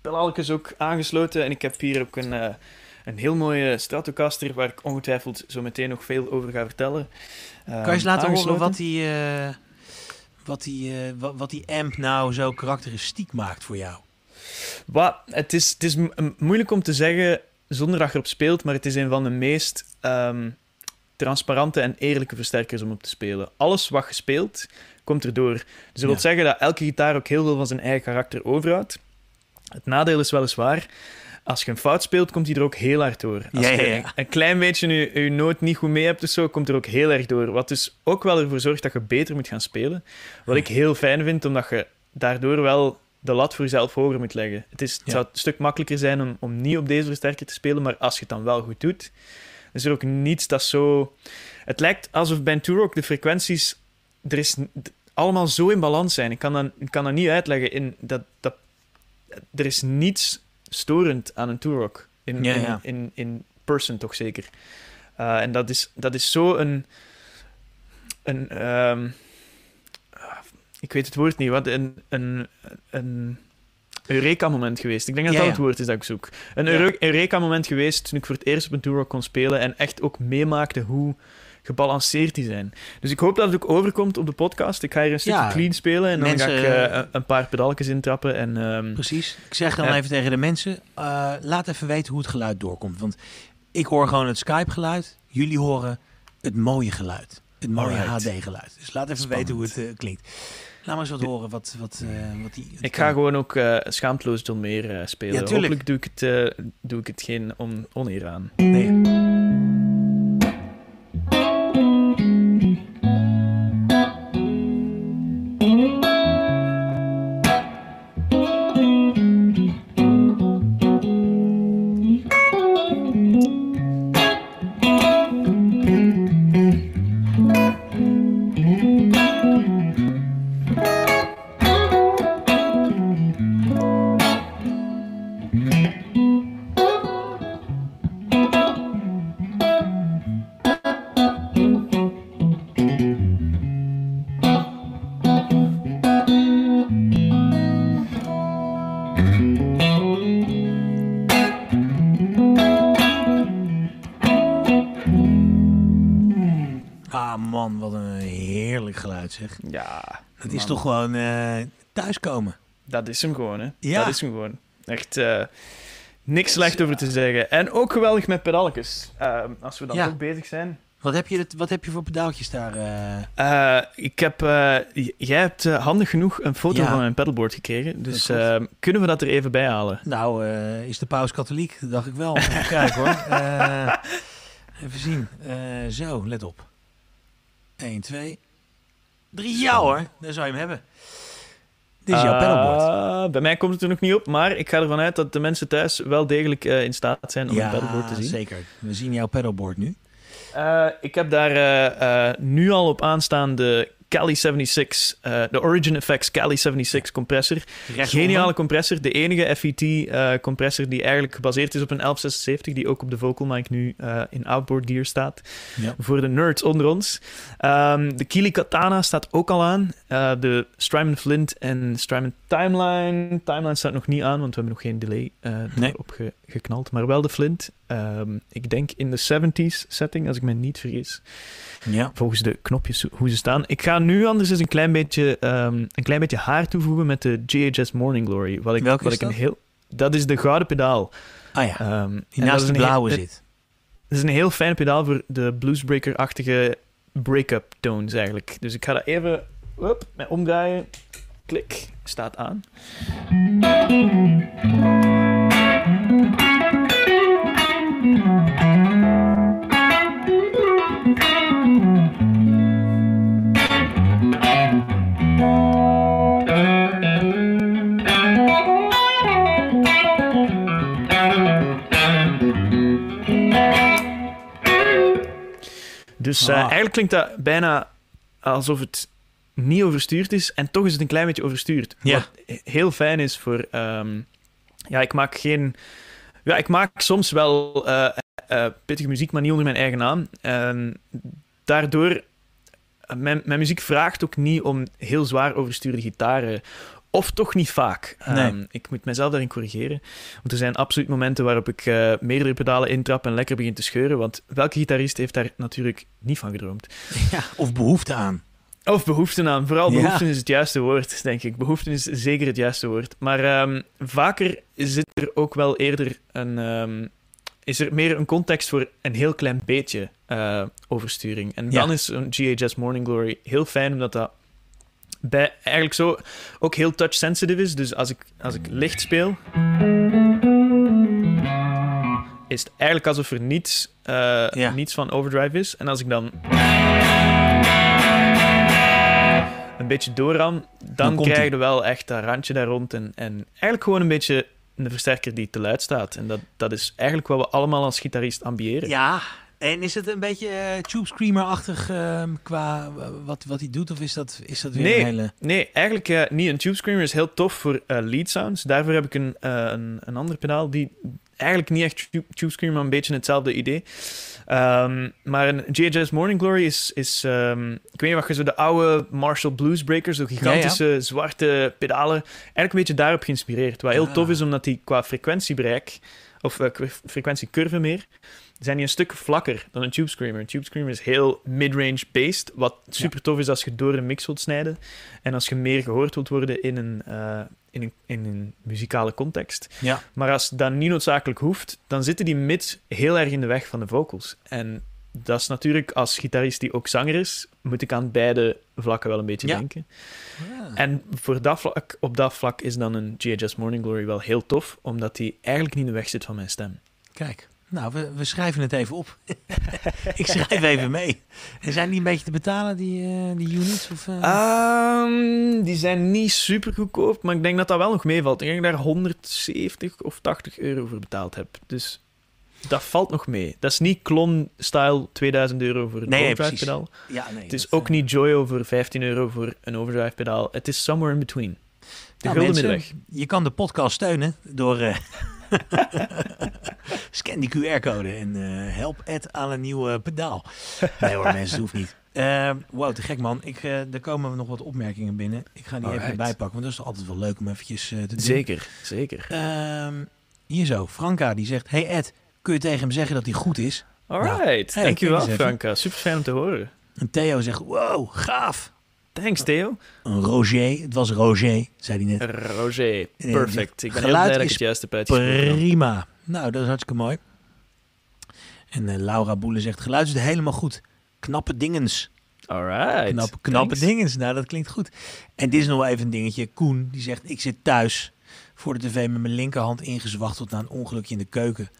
B: pelalkes ook aangesloten. En ik heb hier ook een, een heel mooie Stratocaster, waar ik ongetwijfeld zo meteen nog veel over ga vertellen.
A: Kan je eens
B: Ehm,
A: laten horen wat die, wat, die, wat, wat die amp nou zo karakteristiek maakt voor jou?
B: Wat, het is, het is mo- moeilijk om te zeggen zonder dat je erop speelt, maar het is een van de meest ehm, transparante en eerlijke versterkers om op te spelen. Alles wat je speelt, komt erdoor. Dus dat wil
A: Ja.
B: zeggen dat elke gitaar ook heel veel van zijn eigen karakter overhoudt. Het nadeel is weliswaar, als je een fout speelt, komt die er ook heel hard door. Als
A: Ja, ja,
B: je een- klein beetje je, je noot niet goed mee hebt of zo, komt er ook heel erg door. Wat dus ook wel ervoor zorgt dat je beter moet gaan spelen. Wat ik heel fijn vind, omdat je daardoor wel de lat voor jezelf hoger moet leggen. Het, is, het zou een stuk makkelijker zijn om, om niet op deze versterker te spelen, maar als je het dan wel goed doet, is er ook niets dat zo... Het lijkt alsof bij een Turok de frequenties er is allemaal zo in balans zijn. Ik kan dat, ik kan dat niet uitleggen. In dat, dat, er is niets storend aan een Turok. In,
A: Ja,
B: in,
A: ja.
B: in, in person toch zeker. Uh, en dat is, dat is zo een... een ehm, ik weet het woord niet, wat een, een, een Eureka-moment geweest. Ik denk dat
A: Ja,
B: dat het woord is dat ik zoek. Een
A: Ja.
B: Eure- Eureka-moment geweest toen ik voor het eerst op een Turok kon spelen en echt ook meemaakte hoe gebalanceerd die zijn. Dus ik hoop dat het ook overkomt op de podcast. Ik ga hier een stukje
A: Ja,
B: clean spelen en dan
A: mensen-
B: ga ik eh, een- paar pedalletjes intrappen. En, ehm,
A: Precies. Ik zeg dan even tegen de mensen, eh, laat even weten hoe het geluid doorkomt. Want ik hoor gewoon het Skype-geluid. Jullie horen het mooie geluid. Het mooie. HD-geluid. Dus laat even
B: Spannend.
A: weten hoe het eh, klinkt. Laat maar eens wat horen wat, wat, eh, wat die...
B: ik ga gewoon ook eh, schaamteloos John Meer eh, spelen.
A: Ja.
B: Hopelijk doe ik het, doe ik het geen on oneer aan.
A: Nee. Zeg.
B: Ja,
A: Het is toch gewoon eh, thuiskomen.
B: Dat is hem gewoon, hè.
A: Ja.
B: Dat is hem gewoon. Echt eh, niks slecht over te zeggen. En ook geweldig met pedalletjes. Ehm, als we dan
A: Ja.
B: toch bezig zijn.
A: Wat heb je, wat heb je voor pedaaltjes daar? Uh...
B: Uh, ik heb, uh, jij hebt handig genoeg een foto ja. van mijn pedalboard gekregen. Dus kunnen we dat er even bij halen?
A: Nou, is de paus katholiek? Dat dacht ik wel. Even kijken hoor. even zien. zo, let op. 1, 2, 3. Ja hoor, daar zou je hem hebben. Dit is jouw pedalboard.
B: bij mij komt het er nog niet op, maar ik ga ervan uit dat de mensen thuis wel degelijk in staat zijn om
A: ja,
B: een pedalboard te zien.
A: zeker. We zien jouw pedalboard nu.
B: Uh, ik heb daar uh, uh, nu al op aanstaande Kali 76, uh, de Origin Effects Kali 76 compressor. Geniale compressor, de enige FET uh, compressor die eigenlijk gebaseerd is op een 1176, die ook op de Vocal Mic nu uh, in outboard gear staat. Ja. Voor de nerds onder ons. Um, de Kili Katana staat ook al aan. de Strymon Flint en Strymon Timeline. Timeline staat nog niet aan, want we hebben nog geen delay nee. ge geknald. Maar wel de Flint. Um, ik denk in de 70s setting, als ik me niet vergis.
A: Ja.
B: Volgens de knopjes hoe ze staan. Ik ga nu anders eens een klein beetje, um, een klein beetje haar toevoegen met de GHS Morning Glory. Wat ik,
A: Welke
B: wat
A: is
B: ik
A: dat?
B: een heel, dat is de gouden pedaal.
A: Ah ja,
B: um,
A: die naast de blauwe zit.
B: Het is een heel fijne pedaal voor de bluesbreaker-achtige break-up tones eigenlijk. Dus ik ga dat even op, met omdraaien. Klik, staat aan. Dus ah. eigenlijk klinkt dat bijna alsof het niet overstuurd is. En toch is het een klein beetje overstuurd.
A: Ja.
B: Wat heel fijn is voor... Um, ja, ik maak geen... Ja, ik maak soms wel uh, uh, pittige muziek, maar niet onder mijn eigen naam. En daardoor... Mijn, mijn muziek vraagt ook niet om heel zwaar overstuurde gitaren of toch niet vaak.
A: Nee.
B: Um, ik moet mezelf daarin corrigeren. Want er zijn absoluut momenten waarop ik uh, meerdere pedalen intrap en lekker begin te scheuren. Want welke gitarist heeft daar natuurlijk niet van gedroomd?
A: Ja, of behoefte aan.
B: Of behoefte aan. Vooral behoefte is het juiste woord, denk ik. Behoefte is zeker het juiste woord. Maar um, vaker zit er ook wel eerder een... Um, is er meer een context voor een heel klein beetje uh, oversturing. En dan is een GHS Morning Glory heel fijn, omdat dat bij eigenlijk zo ook heel touch sensitive is. Dus als ik, als ik licht speel, is het eigenlijk alsof er niets, uh,
A: ja.
B: niets van overdrive is. En als ik dan een beetje doorram, dan,
A: dan
B: krijg je wel echt dat randje daar rond. En, en eigenlijk gewoon een beetje een versterker die te luid staat. En dat, dat is eigenlijk wat we allemaal als gitarist ambiëren.
A: Ja, en is het een beetje uh, Tube Screamer-achtig uh, qua uh, wat, wat hij doet? Of is dat, is dat weer
B: nee,
A: een hele...
B: Nee, eigenlijk uh, niet. Een Tube Screamer is heel tof voor lead sounds. Daarvoor heb ik een, een, een ander pedaal die eigenlijk niet echt Tube, tube Screamer, maar een beetje hetzelfde idee. Um, maar een GHS Morning Glory is... is um, ik weet niet wat je zo de oude Marshall Bluesbreakers, zo gigantische
A: ja, ja.
B: zwarte pedalen, eigenlijk een beetje daarop geïnspireerd. Wat heel ah. tof is, omdat die qua frequentiebereik, of frequentiecurve meer, zijn die een stuk vlakker dan een Tube Screamer. Een Tube Screamer is heel mid-range based, wat super tof is als je door een mix wilt snijden en als je meer gehoord wilt worden in een, uh, in een, in een muzikale context.
A: Ja.
B: Maar als dat niet noodzakelijk hoeft, dan zitten die mids heel erg in de weg van de vocals. En dat is natuurlijk, als gitarist die ook zanger is, moet ik aan beide vlakken wel een beetje
A: ja.
B: denken.
A: Ja.
B: En voor dat vlak, op dat vlak is dan een GHS Morning Glory wel heel tof, omdat die eigenlijk niet in de weg zit van mijn stem.
A: Kijk. Nou, we, we, schrijven het even op. ik schrijf even mee. En zijn die een beetje te betalen, die, uh, die units? Of, uh...
B: um, die zijn niet super goedkoop, maar ik denk dat dat wel nog meevalt. Ik denk dat ik daar 170 of 80 euro voor betaald heb. Dus dat valt nog mee. Dat is niet Klon-style 2000 euro voor een
A: nee,
B: overdrive pedaal.
A: Ja, nee,
B: het is ook niet Joyo voor 15 euro voor een overdrive pedaal. Het is somewhere in between. De
A: nou,
B: gulden
A: mensen,
B: middenweg.
A: Je kan de podcast steunen door... Uh... Scan die QR-code en uh, help Ed aan een nieuwe pedaal. Nee hoor, mensen, het hoeft niet. Uh, wow, te gek man. Ik, uh, er komen nog wat opmerkingen binnen. Ik ga die
B: Alright.
A: even bijpakken, want dat is altijd wel leuk om eventjes te doen.
B: Zeker, zeker.
A: Uh, hier zo, Franka die zegt... Hey Ed, kun je tegen hem zeggen dat hij goed is?
B: Alright,
A: Nou, hey,
B: dankjewel. Franka. Super fijn om te horen.
A: En Theo zegt, wow, gaaf.
B: Thanks Theo.
A: Een Roger, het was Roger, zei hij net.
B: Roger, perfect. Ik ben heel blij dat ik het juiste.
A: Prima. Nou, dat is hartstikke mooi. En eh, Laura Boelen zegt, geluid is helemaal goed. Knappe dingens.
B: Alright.
A: Knappe, knappe
B: Thanks.
A: dingens. Nou, dat klinkt goed. En dit is nog wel even een dingetje. Koen, die zegt, ik zit thuis voor de tv met mijn linkerhand ingezwachteld na een ongelukje in de keuken.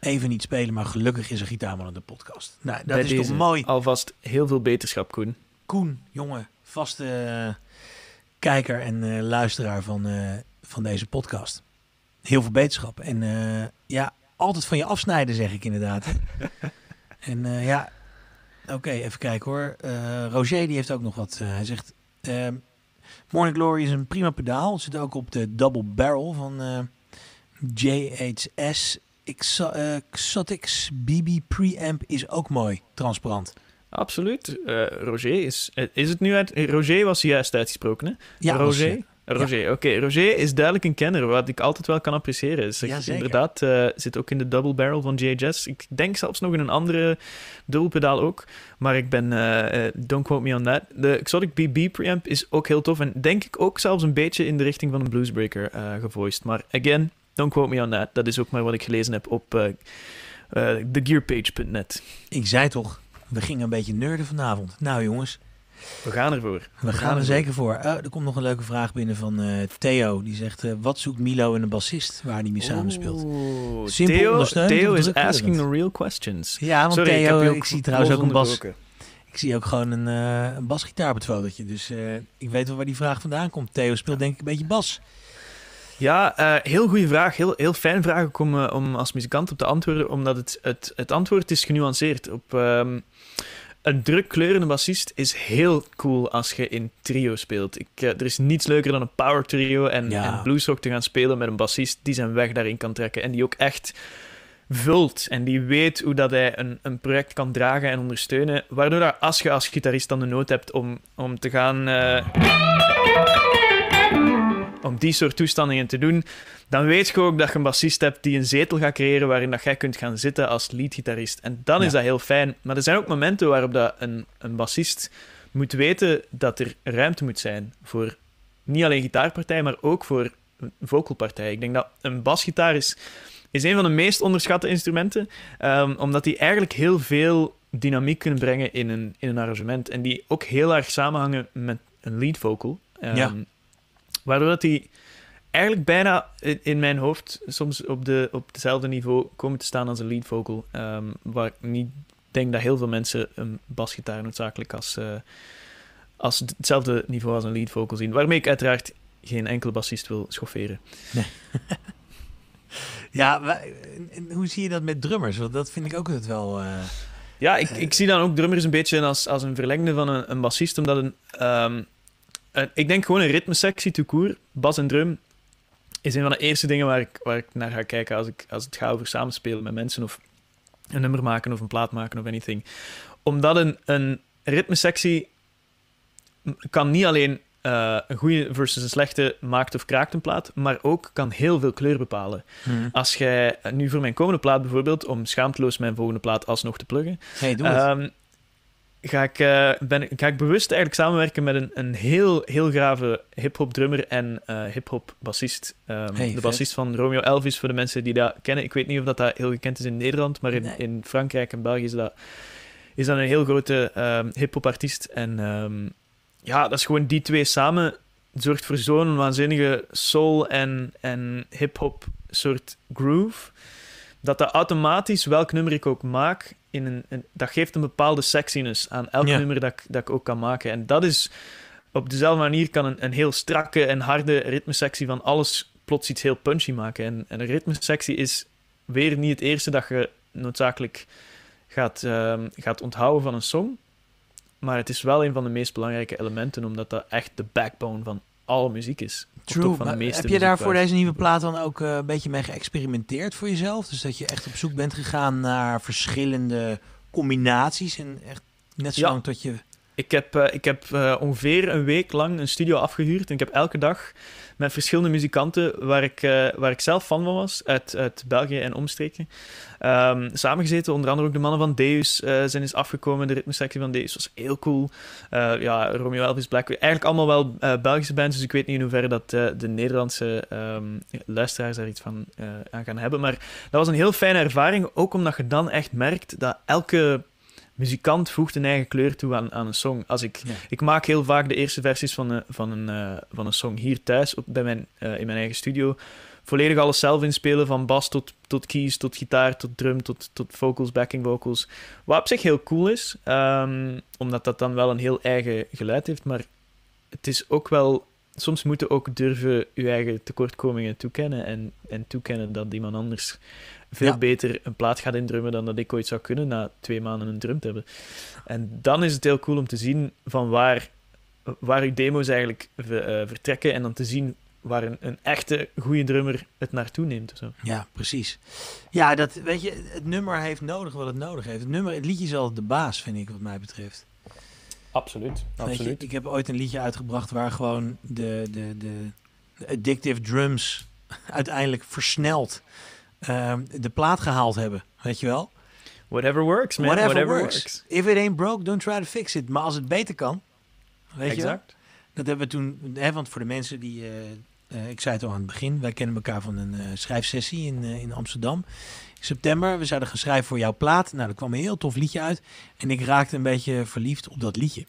A: Even niet spelen, maar gelukkig is er gitaarman in de podcast. Nou, dat
B: Bij
A: is toch mooi.
B: Alvast heel veel beterschap, Koen.
A: Koen, jongen, vaste eh, kijker en eh, luisteraar van, eh, van deze podcast. Heel veel beterschap. En ja, altijd van je afsnijden, zeg ik inderdaad. en ja, oké, even kijken hoor. Roger, die heeft ook nog wat. hij zegt, Morning Glory is een prima pedaal. Het zit ook op de double barrel van JHS. Exo- Exotics BB preamp is ook mooi, transparant.
B: Absoluut. Eh, Roger is... eh, Is het nu uit... Roger was juist uitgesproken, hè?
A: Ja,
B: Roger?
A: was,
B: Roger, oké. Roger is duidelijk een kenner, wat ik altijd wel kan appreciëren. Zeg,
A: Ja,
B: inderdaad, eh, zit ook in de double barrel van JHS. Ik denk zelfs nog in een andere dubbelpedaal ook. Maar ik ben... don't quote me on that. De Exotic BB preamp is ook heel tof. En denk ik ook zelfs een beetje in de richting van een Bluesbreaker gevoiced. Maar again, don't quote me on that. Dat is ook maar wat ik gelezen heb op thegearpage.net.
A: Ik zei toch, we gingen een beetje nerden vanavond. Nou jongens,
B: We gaan ervoor.
A: we gaan er zeker voor. Oh, er komt nog een leuke vraag binnen van eh, Theo. Die zegt, eh, wat zoekt Milo in een bassist waar hij mee samenspeelt? Simpel
B: Theo, Theo is asking the real questions.
A: Ja, want
B: Sorry,
A: Theo,
B: ik,
A: zie trouwens ook een bas. Ik zie ook gewoon een, eh, een basgitaar op het fotootje. Dus ik weet wel waar die vraag vandaan komt. Theo speelt denk ik een beetje bas.
B: Ja, eh, heel goede vraag. Heel, heel fijn vraag ook om, eh, om als muzikant op te antwoorden, omdat het, het, het antwoord is genuanceerd. Op, ehm, een drukkleurende bassist is heel cool als je in trio speelt. Ik, eh, er is niets leuker dan een power trio en,
A: Ja.
B: en bluesrock te gaan spelen met een bassist die zijn weg daarin kan trekken en die ook echt vult en die weet hoe dat hij een, een project kan dragen en ondersteunen, waardoor dat als je als gitarist dan de nood hebt om, om te gaan... om die soort toestanden te doen, dan weet je ook dat je een bassist hebt die een zetel gaat creëren waarin dat jij kunt gaan zitten als leadgitarist. En dan is dat heel fijn. Maar er zijn ook momenten waarop dat een, een bassist moet weten dat er ruimte moet zijn voor niet alleen gitaarpartij, maar ook voor een vocalpartij. Ik denk dat een basgitaar is, is een van de meest onderschatte instrumenten, ehm, omdat die eigenlijk heel veel dynamiek kunnen brengen in een, in een arrangement. En die ook heel erg samenhangen met een lead vocal. Ehm,
A: Ja.
B: Waardoor dat die eigenlijk bijna in, in mijn hoofd soms op, de, op hetzelfde niveau komen te staan als een lead vocal. ehm, waar ik niet denk dat heel veel mensen een basgitaar noodzakelijk als, eh, als hetzelfde niveau als een lead vocal zien. Waarmee ik uiteraard geen enkele bassist wil schofferen.
A: Ja, en- en hoe zie je dat met drummers? Want dat vind ik ook altijd wel... eh,
B: Ja, ik, ik zie dan ook drummers een beetje als, als een verlengde van een, een bassist, omdat een, ehm, een- ik denk gewoon een ritmesectie tout court, bas en drum, is een van de eerste dingen waar ik, waar ik naar ga kijken als, ik, als het gaat over samenspelen met mensen of een nummer maken of een plaat maken of anything. Omdat een, een ritmesectie kan niet alleen eh, een goede versus een slechte maakt of kraakt een plaat, maar ook kan heel veel kleur bepalen. Als jij nu voor mijn komende plaat bijvoorbeeld, om schaamteloos mijn volgende plaat alsnog te pluggen,
A: Hey, doe het.
B: Ga, ik, eh, ben, ga ik bewust eigenlijk samenwerken met een, een heel, heel grave hip-hop drummer en eh hip-hop bassist. Ehm,
A: Hey,
B: de bassist van Romeo Elvis, voor de mensen die dat kennen. Ik weet niet of dat, dat heel gekend is in Nederland, maar in,
A: Nee.
B: in Frankrijk en België is dat, is dat een heel grote ehm hip-hop artiest. En ehm, ja, dat is gewoon die twee samen. Zorgt voor zo'n waanzinnige soul en, en hip-hop soort groove dat dat automatisch, welk nummer ik ook maak, in een, een- dat geeft een bepaalde sexiness aan elk
A: Ja.
B: nummer dat ik, dat ik ook kan maken. En dat is, op dezelfde manier kan een, een heel strakke en harde ritmesectie van alles plots iets heel punchy maken. En, en een ritmesectie is weer niet het eerste dat je noodzakelijk gaat, ehm, gaat onthouden van een song. Maar het is wel een van de meest belangrijke elementen, omdat dat echt de backbone van alle muziek is.
A: True.
B: van de meeste
A: heb je daar voor deze nieuwe plaat dan ook eh, een beetje mee geëxperimenteerd voor jezelf? Dus dat je echt op zoek bent gegaan naar verschillende combinaties en echt net zo
B: Ja.
A: lang tot je...
B: Ik heb, eh, ik heb eh, ongeveer een week lang een studio afgehuurd. En ik heb elke dag met verschillende muzikanten waar ik, eh, waar ik zelf fan van was, uit, uit België en omstreken, um, samengezeten. Onder andere ook de mannen van Deus zijn eens afgekomen. De ritmesectie van Deus was heel cool. ja, Romeo Elvis Black. Eigenlijk allemaal wel Belgische bands, dus ik weet niet in hoeverre dat de Nederlandse ehm, luisteraars daar iets van aan gaan hebben. Maar dat was een heel fijne ervaring, ook omdat je dan echt merkt dat elke muzikant voegt een eigen kleur toe aan, aan een song. Als ik, ik maak heel vaak de eerste versies van, een, van, een, uh, van een song hier thuis, op, bij mijn, uh, in mijn eigen studio. Volledig alles zelf inspelen, van bas tot, tot keys, tot gitaar, tot drum, tot, tot vocals, backing vocals. Wat op zich heel cool is, um, omdat dat dan wel een heel eigen geluid heeft. Maar het is ook wel soms moeten ook durven je eigen tekortkomingen toekennen en, en toekennen dat iemand anders veel beter een plaat gaat indrummen dan dat ik ooit zou kunnen na twee maanden een drum te hebben. En dan is het heel cool om te zien van waar, waar uw demo's eigenlijk eh, vertrekken en dan te zien waar een, een echte goede drummer het naartoe neemt. Zo.
A: Ja, precies. Ja, dat, weet je, het nummer heeft nodig wat het nodig heeft. Het, nummer, het liedje is altijd de baas, vind ik, wat mij betreft.
B: Absoluut, absoluut.
A: Je, ik heb ooit een liedje uitgebracht waar gewoon de, de, de, de addictive drums uiteindelijk versneld uh, de plaat gehaald hebben. Weet je wel?
B: Whatever works, man. Whatever, works.
A: If it ain't broke, don't try to fix it. Maar als het beter kan, weet exact. je Dat hebben we toen, hè, want voor de mensen die, uh, uh, ik zei het al aan het begin, wij kennen elkaar van een uh, schrijfsessie in, in Amsterdam. September, we zouden gaan schrijven voor jouw plaat. Nou, er kwam een heel tof liedje uit. En ik raakte een beetje verliefd op dat liedje.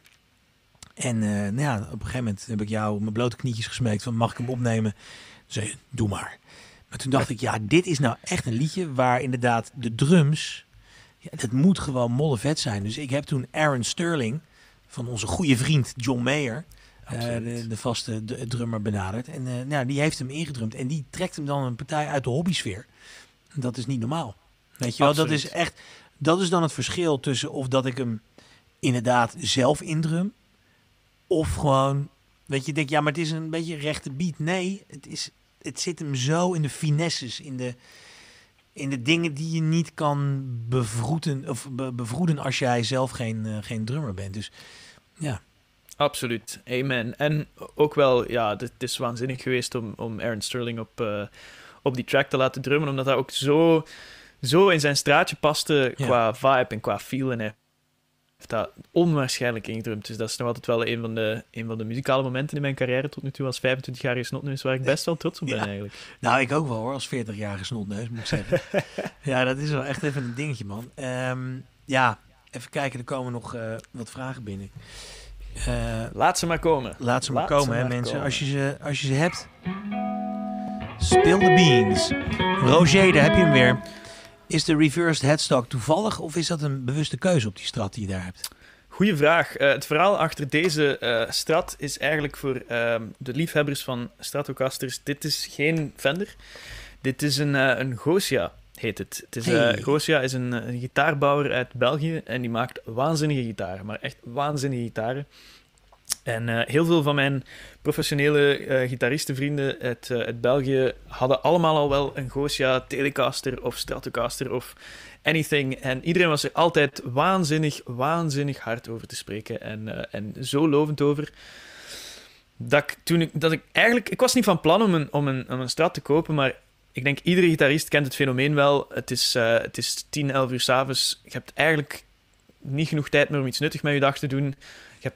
A: En nou ja, op een gegeven moment heb ik jou mijn blote knietjes gesmeekt van mag ik hem opnemen? Zei je, doe maar. Maar toen dacht ik, ja, dit is nou echt een liedje waar inderdaad de drums, ja, dat moet gewoon molle vet zijn. Dus ik heb toen Aaron Sterling van onze goede vriend John Mayer, uh, de, de, vaste drummer, benaderd. En uh, nou, die heeft hem ingedrumd en die trekt hem dan een partij uit de hobbysfeer. Dat is niet normaal. Weet je wel, dat is echt, dat is dan het verschil tussen of dat ik hem inderdaad zelf indrum of gewoon, weet je, denk ja, maar het is een beetje rechte beat. Nee, het is het zit hem zo in de finesses, in de, in de dingen die je niet kan bevroeden, of bevroeden als jij zelf geen, uh, geen drummer bent. Dus ja.
B: Absoluut, amen. En ook wel, ja, het is waanzinnig geweest om, om Aaron Sterling op, uh, op die track te laten drummen, omdat hij ook zo, zo in zijn straatje paste qua vibe en qua feel. En hij dat onwaarschijnlijk ingedrumd. Dus dat is nog altijd wel een van, de, een van de muzikale momenten in mijn carrière tot nu toe als 25-jarige snotneus, waar ik best wel trots op ben eigenlijk.
A: Nou, ik ook wel hoor, als 40-jarige snotneus, moet ik zeggen. ja, dat is wel echt even een dingetje, man. Um, ja, even kijken, er komen nog uh, wat vragen binnen.
B: Uh, laat ze maar komen.
A: Laat ze maar komen, hè, mensen. Als je, ze, als je ze hebt, spill the beans. Roger, daar heb je hem weer. Is de reversed headstock toevallig of is dat een bewuste keuze op die strat die je daar hebt?
B: Goeie vraag. Uh, het verhaal achter deze uh, strat is eigenlijk voor uh, de liefhebbers van Stratocasters. Dit is geen Fender. Dit is een, uh, een Gosia, heet het. het is, hey. Gosia is een, een, gitaarbouwer uit België en die maakt waanzinnige gitaren, maar echt waanzinnige gitaren. En uh, heel veel van mijn professionele uh, gitaristenvrienden uit, uh, uit België hadden allemaal al wel een Gosia Telecaster of Stratocaster of anything. En iedereen was er altijd waanzinnig, waanzinnig hard over te spreken en, en zo lovend over. Dat ik, toen ik, dat ik eigenlijk... Ik was niet van plan om een, om, een, om een Strat te kopen, maar ik denk iedere gitarist kent het fenomeen wel. Het is, het is 10, 11 uur s'avonds. Je hebt eigenlijk niet genoeg tijd meer om iets nuttig met je dag te doen heb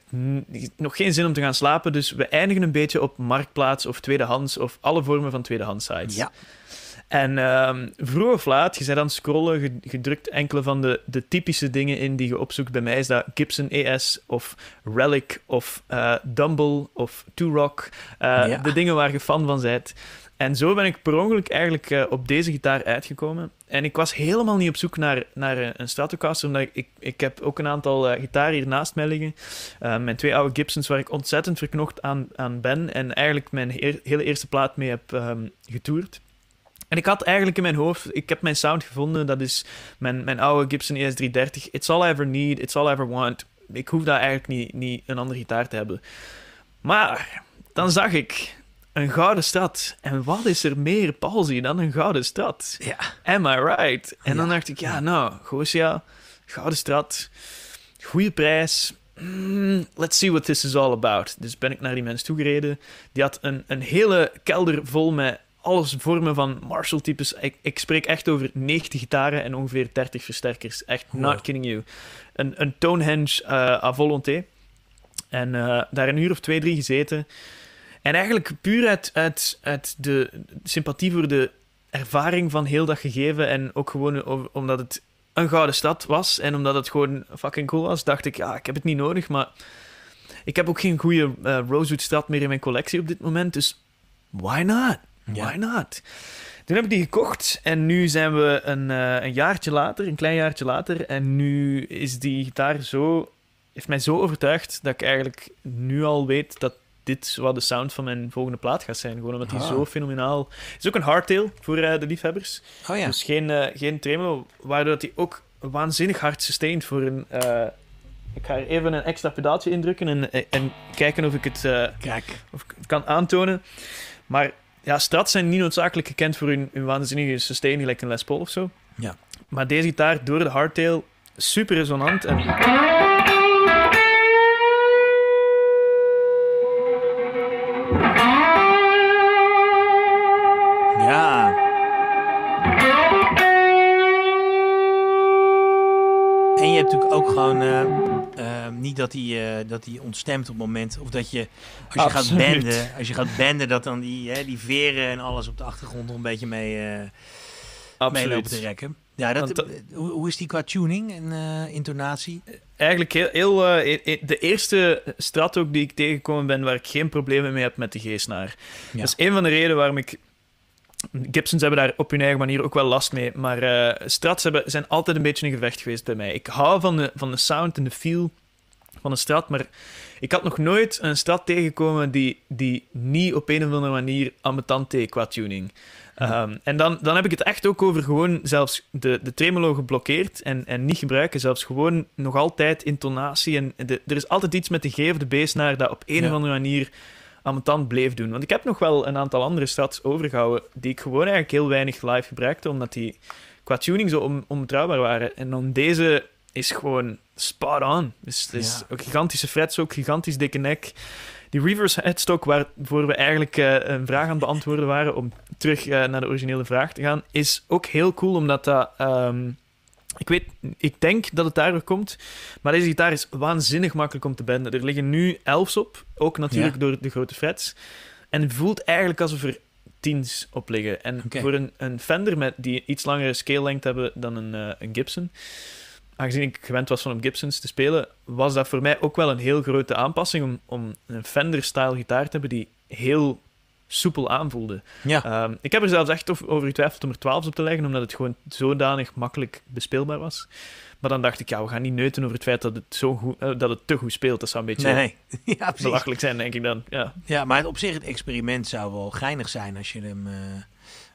B: nog geen zin om te gaan slapen, dus we eindigen een beetje op marktplaats of tweedehands of alle vormen van tweedehands sites.
A: Ja.
B: En uh, vroeg of laat, je bent aan het scrollen, gedrukt enkele van de, de typische dingen in die je opzoekt. Bij mij is dat Gibson ES of Relic of uh, Dumble of Two Rock. Uh, De dingen waar je fan van bent. En zo ben ik per ongeluk eigenlijk uh, op deze gitaar uitgekomen. En ik was helemaal niet op zoek naar, naar eh, een Stratocaster, omdat ik, ik, heb ook een aantal uh, gitaren hier naast mij liggen. Mijn twee oude Gibsons waar ik ontzettend verknocht aan, aan ben en eigenlijk mijn hele eerste plaat mee heb um, getoerd. En ik had eigenlijk in mijn hoofd, ik heb mijn sound gevonden, dat is mijn, mijn oude Gibson ES330. It's all I ever need, it's all I ever want. Ik hoef daar eigenlijk niet, niet een andere gitaar te hebben. Maar dan zag ik een gouden stad. En wat is er meer palsy dan een gouden stad?
A: Ja.
B: Am I right? En dan dacht ik, ja, nou, Gosia, gouden stad, goede prijs. "Hmm, let's see what this is all about. Dus ben ik naar die mens toegereden. Die had een, een hele kelder vol met alles vormen van Marshall-types. Ik, ik spreek echt over 90 gitaren en ongeveer 30 versterkers. Echt,
A: Wow.
B: not kidding you. Een, een Tonehenge eh à volonté. En eh, daar een uur of twee, drie gezeten. En eigenlijk puur uit, uit, uit de sympathie voor de ervaring van heel dat gegeven. En ook gewoon omdat het een gouden stad was. En omdat het gewoon fucking cool was, dacht ik, ja, ik heb het niet nodig. Maar ik heb ook geen goede eh, Rosewood stad meer in mijn collectie op dit moment. Dus why not?
A: Ja.
B: Why not? Toen heb ik die gekocht en nu zijn we een, eh, een jaartje later, een klein jaartje later. En nu is die gitaar zo, heeft mij zo overtuigd dat ik eigenlijk nu al weet dat dit wat de sound van mijn volgende plaat gaat zijn. Gewoon omdat die
A: Ah.
B: zo fenomenaal... Het is ook een hardtail voor eh, de liefhebbers.
A: Oh ja.
B: Dus geen, eh, geen tremolo, waardoor hij ook waanzinnig hard sustained voor een... eh, ik ga er even een extra pedaaltje indrukken en, en kijken of ik het
A: Kijk.
B: of ik kan aantonen. Maar ja, strats zijn niet noodzakelijk gekend voor hun, hun waanzinnige sustain, gelijk een Les Paul of zo.
A: Ja.
B: Maar deze gitaar, door de hardtail, super resonant. En
A: gewoon eh, eh, niet dat hij eh, dat hij ontstemt op het moment of dat je als je gaat benden, als je gaat benden dat dan die, hè, die veren en alles op de achtergrond nog een beetje mee, eh mee lopen te rekken. Ja, dat, hoe, hoe is die qua tuning en intonatie?
B: Eigenlijk heel, heel de eerste strat ook die ik tegengekomen ben waar ik geen problemen mee heb met de G-snaar.
A: Ja.
B: Dat is een van de redenen waarom ik... Gibsons hebben daar op hun eigen manier ook wel last mee, maar eh, strats hebben, zijn altijd een beetje een gevecht geweest bij mij. Ik hou van de, van de sound en de feel van een strat, maar ik had nog nooit een strat tegengekomen die, die niet op een of andere manier ambetant deed qua tuning. Ehm, en dan, dan heb ik het echt ook over gewoon zelfs de, de tremolo geblokkeerd en, en niet gebruiken. Zelfs gewoon nog altijd intonatie. En de, er is altijd iets met de G of de B-snaar dat op een
A: Ja.
B: of andere manier ambetant bleef doen. Want ik heb nog wel een aantal andere strats overgehouden die ik gewoon eigenlijk heel weinig live gebruikte, omdat die qua tuning zo on, onbetrouwbaar waren. En dan deze is gewoon spot on. Dus het is
A: Ja.
B: ook gigantische frets, ook gigantisch dikke nek. Die reverse headstock, waarvoor we eigenlijk eh, een vraag aan het beantwoorden waren, om terug eh, naar de originele vraag te gaan, is ook heel cool, omdat dat... ehm, ik weet, ik denk dat het daardoor komt, maar deze gitaar is waanzinnig makkelijk om te benden. Er liggen nu elfs op, ook natuurlijk
A: Ja.
B: door de grote frets. En het voelt eigenlijk alsof er tiens op liggen. En voor een, een Fender met die iets langere scale length hebben dan een, eh, een Gibson, aangezien ik gewend was van op Gibsons te spelen, was dat voor mij ook wel een heel grote aanpassing om, om een Fender-style gitaar te hebben die heel soepel aanvoelde.
A: Ja.
B: Ehm, ik heb er zelfs echt over- getwijfeld om er 12 op te leggen, omdat het gewoon zodanig makkelijk bespeelbaar was. Maar dan dacht ik, ja, we gaan niet neuten over het feit dat het, zo goed, eh, dat het te goed speelt. Dat zou een beetje
A: Nee, nee. Ja, precies.
B: belachelijk zijn, denk ik dan. Ja.
A: Ja, maar het, op zich, het experiment zou wel geinig zijn als je hem, eh,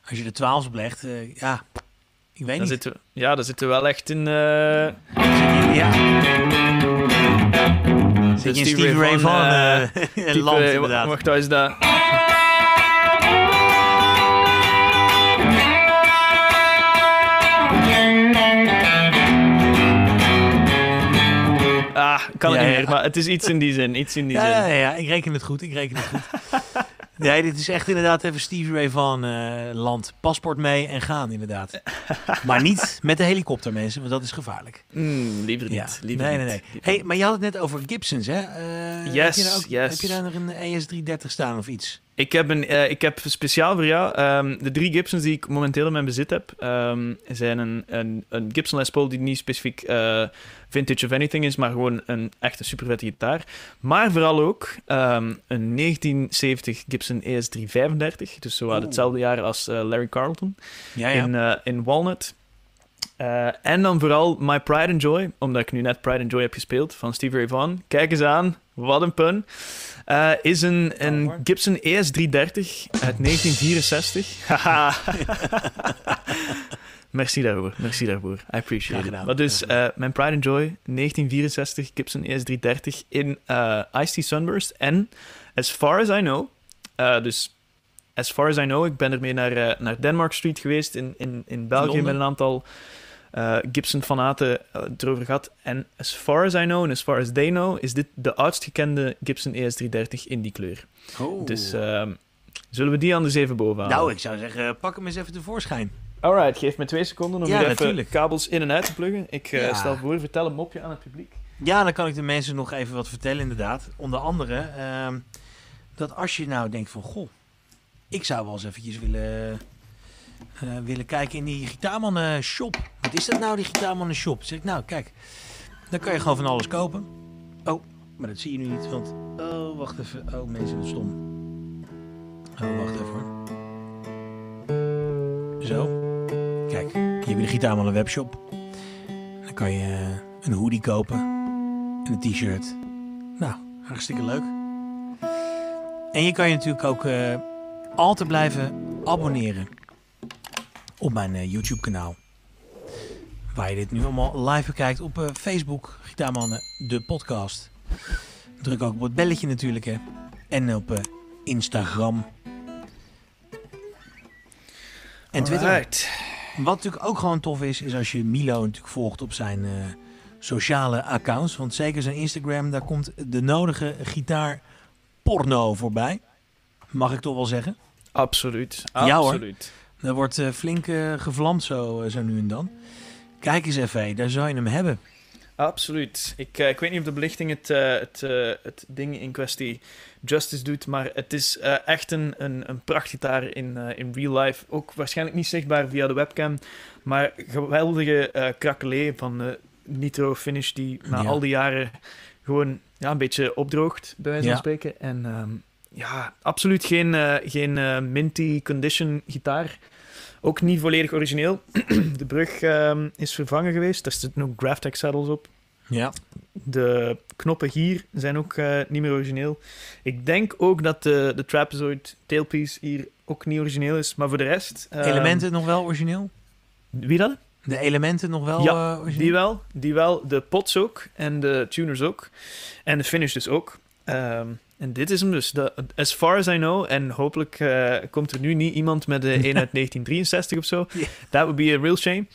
A: als je de 12 oplegt. eh, ja, ik weet
B: Dan
A: niet.
B: zitten ja, dan zitten we wel echt in...
A: Zit je- ja. Zit je in Stevie Ray
B: type-
A: land,
B: eh,
A: inderdaad.
B: Wacht, is dat? Kan
A: Ja,
B: niet meer, maar het is iets in die zin. Iets in die
A: Ja,
B: zin.
A: ja, ja, ik reken het goed, ik reken het goed. nee, dit is echt inderdaad even Stevie Ray Vaughan eh, land. Paspoort mee en gaan, inderdaad. maar niet met de helikopter, mensen, want dat is gevaarlijk.
B: Mm, liever niet. Liever
A: nee,
B: niet.
A: nee, nee.
B: Liever
A: Hey, maar je had het net over Gibsons, hè? Eh,
B: Yes,
A: heb, je daar ook,
B: yes.
A: heb je daar nog een ES330 staan of iets?
B: Ik heb, een, eh, ik heb speciaal voor jou ehm, de drie Gibsons die ik momenteel in mijn bezit heb. ehm, zijn een, een, een Gibson Les Paul die niet specifiek eh, vintage of anything is, maar gewoon een echte super vette gitaar. Maar vooral ook ehm, een 1970 Gibson ES335, dus zo uit hetzelfde jaar als eh, Larry Carlton
A: Ja, ja.
B: in, in Walnut. Eh, en dan vooral My Pride and Joy, omdat ik nu net Pride and Joy heb gespeeld van Stevie Ray Vaughan. Kijk eens aan, wat een pun. Eh, is een, een. Gibson ES330 uit 1964. Haha. merci daarvoor, merci daarvoor. I appreciate it. Maar dus, eh, mijn Pride and Joy, 1964 Gibson ES330 in eh Ice-T Sunburst. En, as far as I know, dus as far as I know, ik ben ermee naar, eh, naar Denmark Street geweest in, in, in België
A: Londen?
B: met een aantal uh, Gibson-fanaten het erover gehad. En as far as I know, and as far as they know, is dit de oudst gekende Gibson ES330 in die kleur.
A: Oh.
B: Dus ehm, zullen we die anders even bovenaan?
A: Nou, ik zou zeggen, pak hem eens even tevoorschijn.
B: Alright, geef me twee seconden om
A: Ja,
B: hier even
A: natuurlijk.
B: kabels in en uit te pluggen. Ik eh,
A: Ja.
B: stel voor, vertel een mopje aan het publiek.
A: Ja, dan kan ik de mensen nog even wat vertellen, inderdaad. Onder andere ehm, dat als je nou denkt van, goh, ik zou wel eens eventjes willen, eh, willen kijken in die gitaarmannen shop. Wat is dat nou, die gitaarmannen shop? Zeg ik, nou, kijk, dan kan je gewoon van alles kopen. Oh, maar dat zie je nu niet, want, oh, wacht even. Oh, mensen, wat stom. Oh, wacht even hoor. Zo. Kijk, hier heb je de gitaarmannen webshop. Dan kan je eh, een hoodie kopen en een t-shirt. Nou, hartstikke leuk. En je kan je natuurlijk ook eh, altijd blijven abonneren op mijn eh, YouTube kanaal. Waar je dit nu allemaal live bekijkt op eh, Facebook, Gitaarmannen, de podcast. Druk ook op het belletje natuurlijk hè. En op eh, Instagram. En Twitter.
B: Alright.
A: Wat natuurlijk ook gewoon tof is, is als je Milo natuurlijk volgt op zijn sociale accounts. Want zeker zijn Instagram, daar komt de nodige gitaarporno voorbij. Mag ik toch wel zeggen.
B: Absoluut.
A: Ja, hoor.
B: Absoluut.
A: Er wordt eh, flink eh, gevlamd zo, eh, zo nu en dan. Kijk eens even, daar zou je hem hebben.
B: Absoluut. Ik, ik weet niet of de belichting het, het, eh, het ding in kwestie justice doet, maar het is echt een, een, een prachtgitaar in, eh, in real life. Ook waarschijnlijk niet zichtbaar via de webcam, maar geweldige eh krakelé van eh, nitro finish die na
A: Ja.
B: al die jaren gewoon ja, een beetje opdroogt, bij wijze van
A: Ja.
B: spreken. En ehm, ja, absoluut geen, eh, geen eh, minty condition gitaar. Ook niet volledig origineel. De brug ehm, is vervangen geweest. Er zitten ook Graphtec saddles op.
A: Ja.
B: De knoppen hier zijn ook eh, niet meer origineel. Ik denk ook dat de, de trapezoid tailpiece hier ook niet origineel is. Maar voor de rest... ehm,
A: Elementen nog wel origineel?
B: Wie dat?
A: De elementen nog wel
B: Ja,
A: origineel?
B: Die wel. Die wel. De pots ook. En de tuners ook. En de finish dus ook. Ehm, en dit is hem dus. De, as far as I know. En hopelijk eh, komt er nu niet iemand met de 1 uit 1963 of zo. That would be a real shame.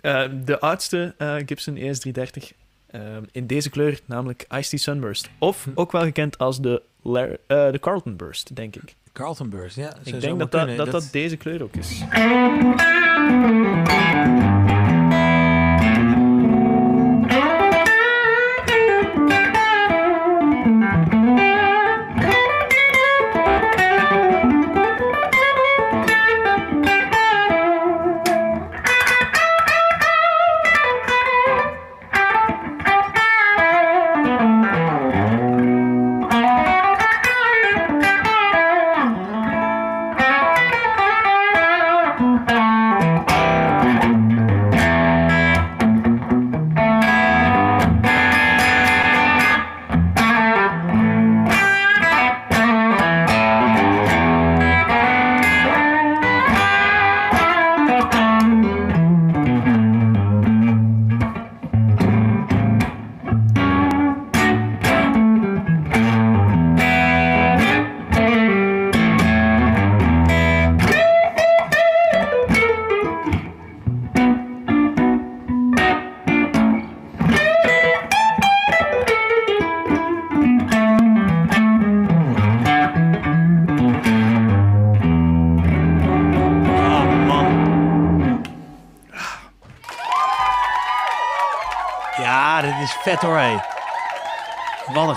B: Eh, de oudste eh, Gibson ES330 ehm, in deze kleur, namelijk Ice Tea Sunburst. Of
A: Hm.
B: ook wel gekend als de, Lar- de Carlton Burst, denk ik.
A: Carlton Burst, ja.
B: Ik denk dat dat, dat dat deze kleur ook is.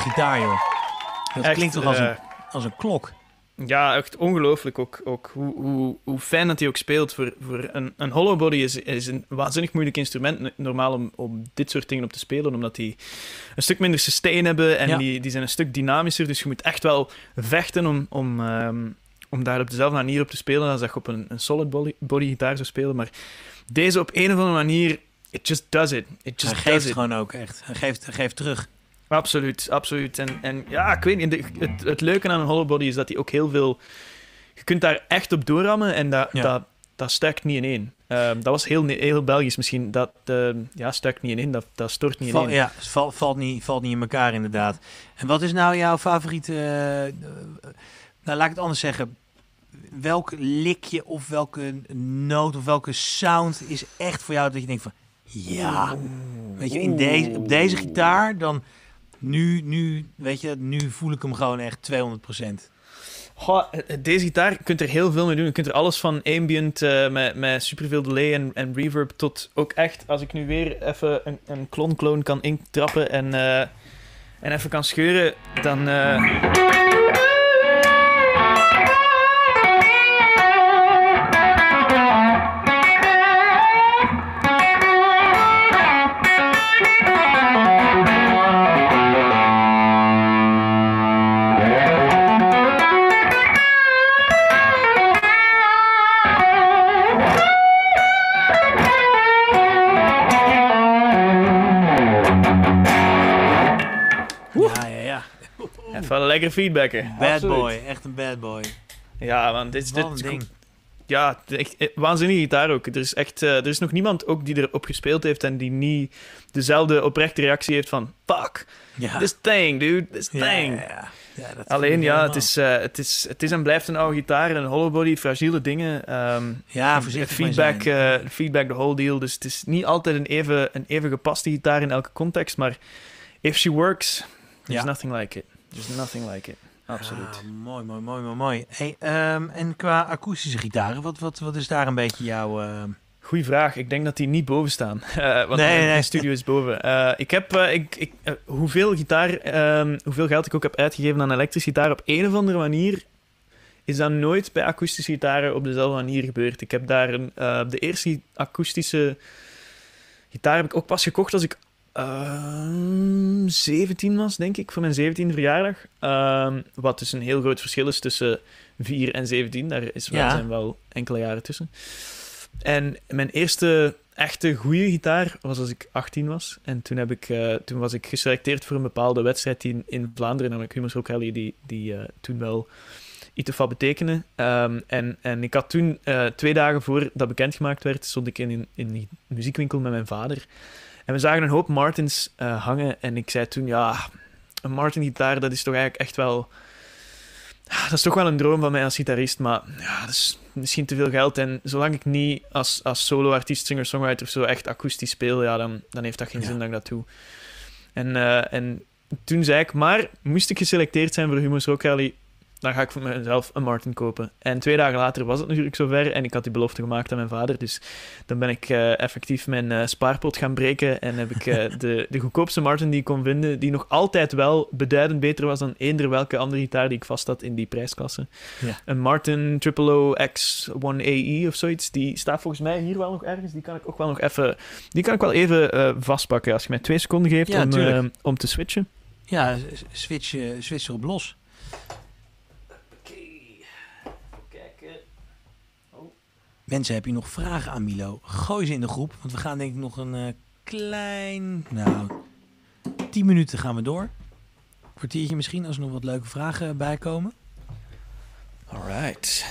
A: Gitaar, joh. Dat
B: Echt,
A: klinkt toch als,
B: eh,
A: een, als een klok.
B: Ja, echt ongelooflijk ook. ook hoe, hoe, hoe fijn dat hij ook speelt. Voor, voor een, een hollow body is, is een waanzinnig moeilijk instrument. Normaal om, om dit soort dingen op te spelen. Omdat die een stuk minder sustain hebben. En
A: Ja.
B: die, die zijn een stuk dynamischer. Dus je moet echt wel vechten om, om, ehm, om daar op dezelfde manier op te spelen. Als dat je op een, een solid body, body gitaar zou spelen. Maar deze op een of andere manier. It just does it. It just
A: Hij
B: does
A: geeft
B: it.
A: gewoon ook echt. Hij geeft, hij geeft terug.
B: Absoluut, absoluut. En, en ja, ik weet niet, de- het, het leuke aan een hollowbody is dat hij ook heel veel... Je kunt daar echt op doorrammen en dat,
A: Ja.
B: dat, dat stuikt niet in één. Ehm, dat was heel, heel Belgisch misschien. Dat eh, ja, stuikt niet in één, dat, dat stort niet in
A: Val,
B: één.
A: ja, het valt, niet, valt niet in elkaar inderdaad. En wat is nou jouw favoriete... eh, nou, laat ik het anders zeggen. Welk likje of welke noot of welke sound is echt voor jou dat je denkt van... Ja. Weet je, in deze, op deze gitaar dan... Nu, nu, weet je, nu voel ik hem gewoon echt 200%
B: Goh, eh, eh, deze gitaar, kunt er heel veel mee doen. Je kunt er alles van ambient uh, met, met superveel delay en, en reverb tot ook echt, als ik nu weer even een, een klon-clone kan intrappen en, en even kan scheuren, dan... Even lekker feedbacken.
A: Bad boy, echt een bad boy.
B: Ja, man, dit dit,
A: ding.
B: Ja, echt, eh, waanzinnige gitaar ook. Er is echt, eh, er is nog niemand ook die erop gespeeld heeft en die niet dezelfde oprechte reactie heeft van fuck,
A: Ja.
B: this thing, dude, this thing.
A: ja, ja. Ja, dat
B: Alleen ja, het is, eh, het, is, het is en blijft een oude gitaar, een hollow body, fragiele dingen. ehm,
A: Ja, voorzichtig
B: feedback, eh, feedback, the whole deal. Dus het is niet altijd een even, een even gepaste gitaar in elke context, maar if she works, there's nothing like it. There's nothing like it. Absoluut.
A: Ah, mooi, mooi, mooi, mooi, mooi. Hey, ehm, en qua akoestische gitaren, wat, wat, wat is daar een beetje jouw... ehm,
B: Goeie vraag. Ik denk dat die niet boven staan. Eh, want
A: Nee,
B: mijn,
A: nee.
B: studio is boven. Eh, ik heb, eh, ik, ik, eh, hoeveel gitaar, ehm, hoeveel geld ik ook heb uitgegeven aan elektrische gitaar, op een of andere manier is dat nooit bij akoestische gitaren op dezelfde manier gebeurd. Ik heb daar een, eh, de eerste akoestische gitaar heb ik ook pas gekocht als ik ehm 17 was, denk ik, voor mijn 17e verjaardag. Ehm, wat dus een heel groot verschil is tussen 4 en 17. Daar is wel,
A: Ja.
B: zijn wel enkele jaren tussen. En mijn eerste echte goede gitaar was als ik 18 was. En toen, heb ik, eh, toen was ik geselecteerd voor een bepaalde wedstrijd die in, in Vlaanderen, namelijk Humus Rock Rally, die, die eh, toen wel iets wat betekenen. Ehm, en, en ik had toen, eh, twee dagen voor dat bekendgemaakt werd, stond ik in, in, in die muziekwinkel met mijn vader. En we zagen een hoop Martins eh, hangen. En ik zei toen, ja, een Martin-gitaar, dat is toch eigenlijk echt wel... Ah, Dat is toch wel een droom van mij als gitarist, maar ja, dat is misschien te veel geld. En zolang ik niet als, als solo-artiest, singer-songwriter of zo echt akoestisch speel, ja, dan, dan heeft dat geen
A: Ja.
B: zin dat ik dat doe. En, eh, en toen zei ik, maar moest ik geselecteerd zijn voor Humo's Rock Rally, dan ga ik voor mezelf een Martin kopen. En twee dagen later was het natuurlijk zover en ik had die belofte gemaakt aan mijn vader. Dus dan ben ik eh, effectief mijn eh, spaarpot gaan breken en heb ik eh, de, de goedkoopste Martin die ik kon vinden, die nog altijd wel beduidend beter was dan eender welke andere gitaar die ik vast had in die prijsklasse.
A: Ja.
B: Een Martin 000 X1AE of zoiets, die staat volgens mij hier wel nog ergens. Die kan ik ook wel nog even, die kan ik wel even vastpakken als je mij twee seconden geeft
A: Ja,
B: om, om te switchen.
A: ja, s- switch, switch erop los. Mensen, heb je nog vragen aan Milo? Gooi ze in de groep, want we gaan denk ik nog een eh, klein... Nou, 10 minuten gaan we door. Kwartiertje misschien, als er nog wat leuke vragen bij komen.
B: Alright.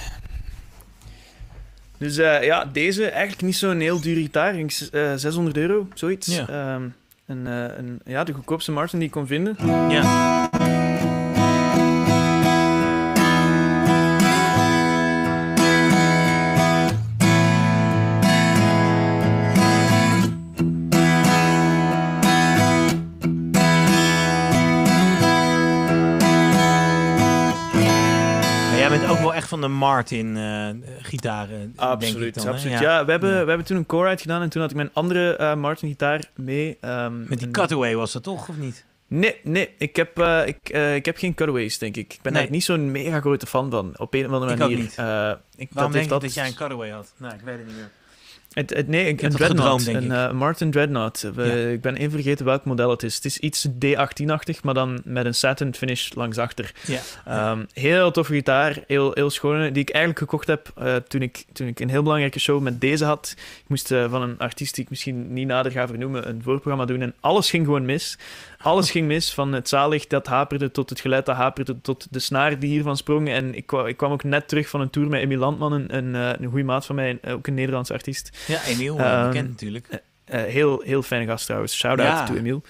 B: Dus eh, ja, deze eigenlijk niet zo'n heel dure gitaar. S- eh, 600 euro, zoiets.
A: Ja.
B: Ehm, eh, ja, de goedkoopste Martin die ik kon vinden.
A: Ja. Van de Martin eh ik
B: Absoluut,
A: dan,
B: absoluut. Ja, we, hebben,
A: Ja.
B: we hebben toen een core gedaan en toen had ik mijn andere eh, Martin gitaar mee. ehm,
A: Met die cutaway was dat toch, of niet?
B: Nee, nee, ik heb, eh, ik, eh, ik heb geen cutaways, denk ik. Ik ben
A: Nee.
B: daar niet zo'n mega grote fan van, op een of andere
A: Ik ook
B: manier.
A: niet.
B: Eh, ik,
A: Waarom denk
B: dat dat,
A: dat jij een cutaway had? Nou, ik weet het niet meer.
B: Het, het, nee, een, Dreadnought.
A: gedroomd,
B: een eh, Martin Dreadnought. We-
A: Ja.
B: Ik ben even vergeten welk model het is. Het is iets D18-achtig, maar dan met een satin finish langs achter.
A: Ja.
B: Ehm, heel toffe gitaar, heel, heel schone, die ik eigenlijk gekocht heb eh, toen, ik, toen ik een heel belangrijke show met deze had. Ik moest eh, van een artiest die ik misschien niet nader ga vernoemen, een voorprogramma doen en alles ging gewoon mis. Alles ging mis, van het zaallicht dat haperde tot het geluid dat haperde, tot de snaar die hiervan sprong. En ik, kwa- ik kwam ook net terug van een tour met Emil Landman, een, een, een goede maat van mij, ook een Nederlandse artiest.
A: Ja, Emiel, eh,
B: Ehm,
A: bekend natuurlijk.
B: Eh, heel, heel fijne gast trouwens. Shout-out
A: Ja.
B: to Emile.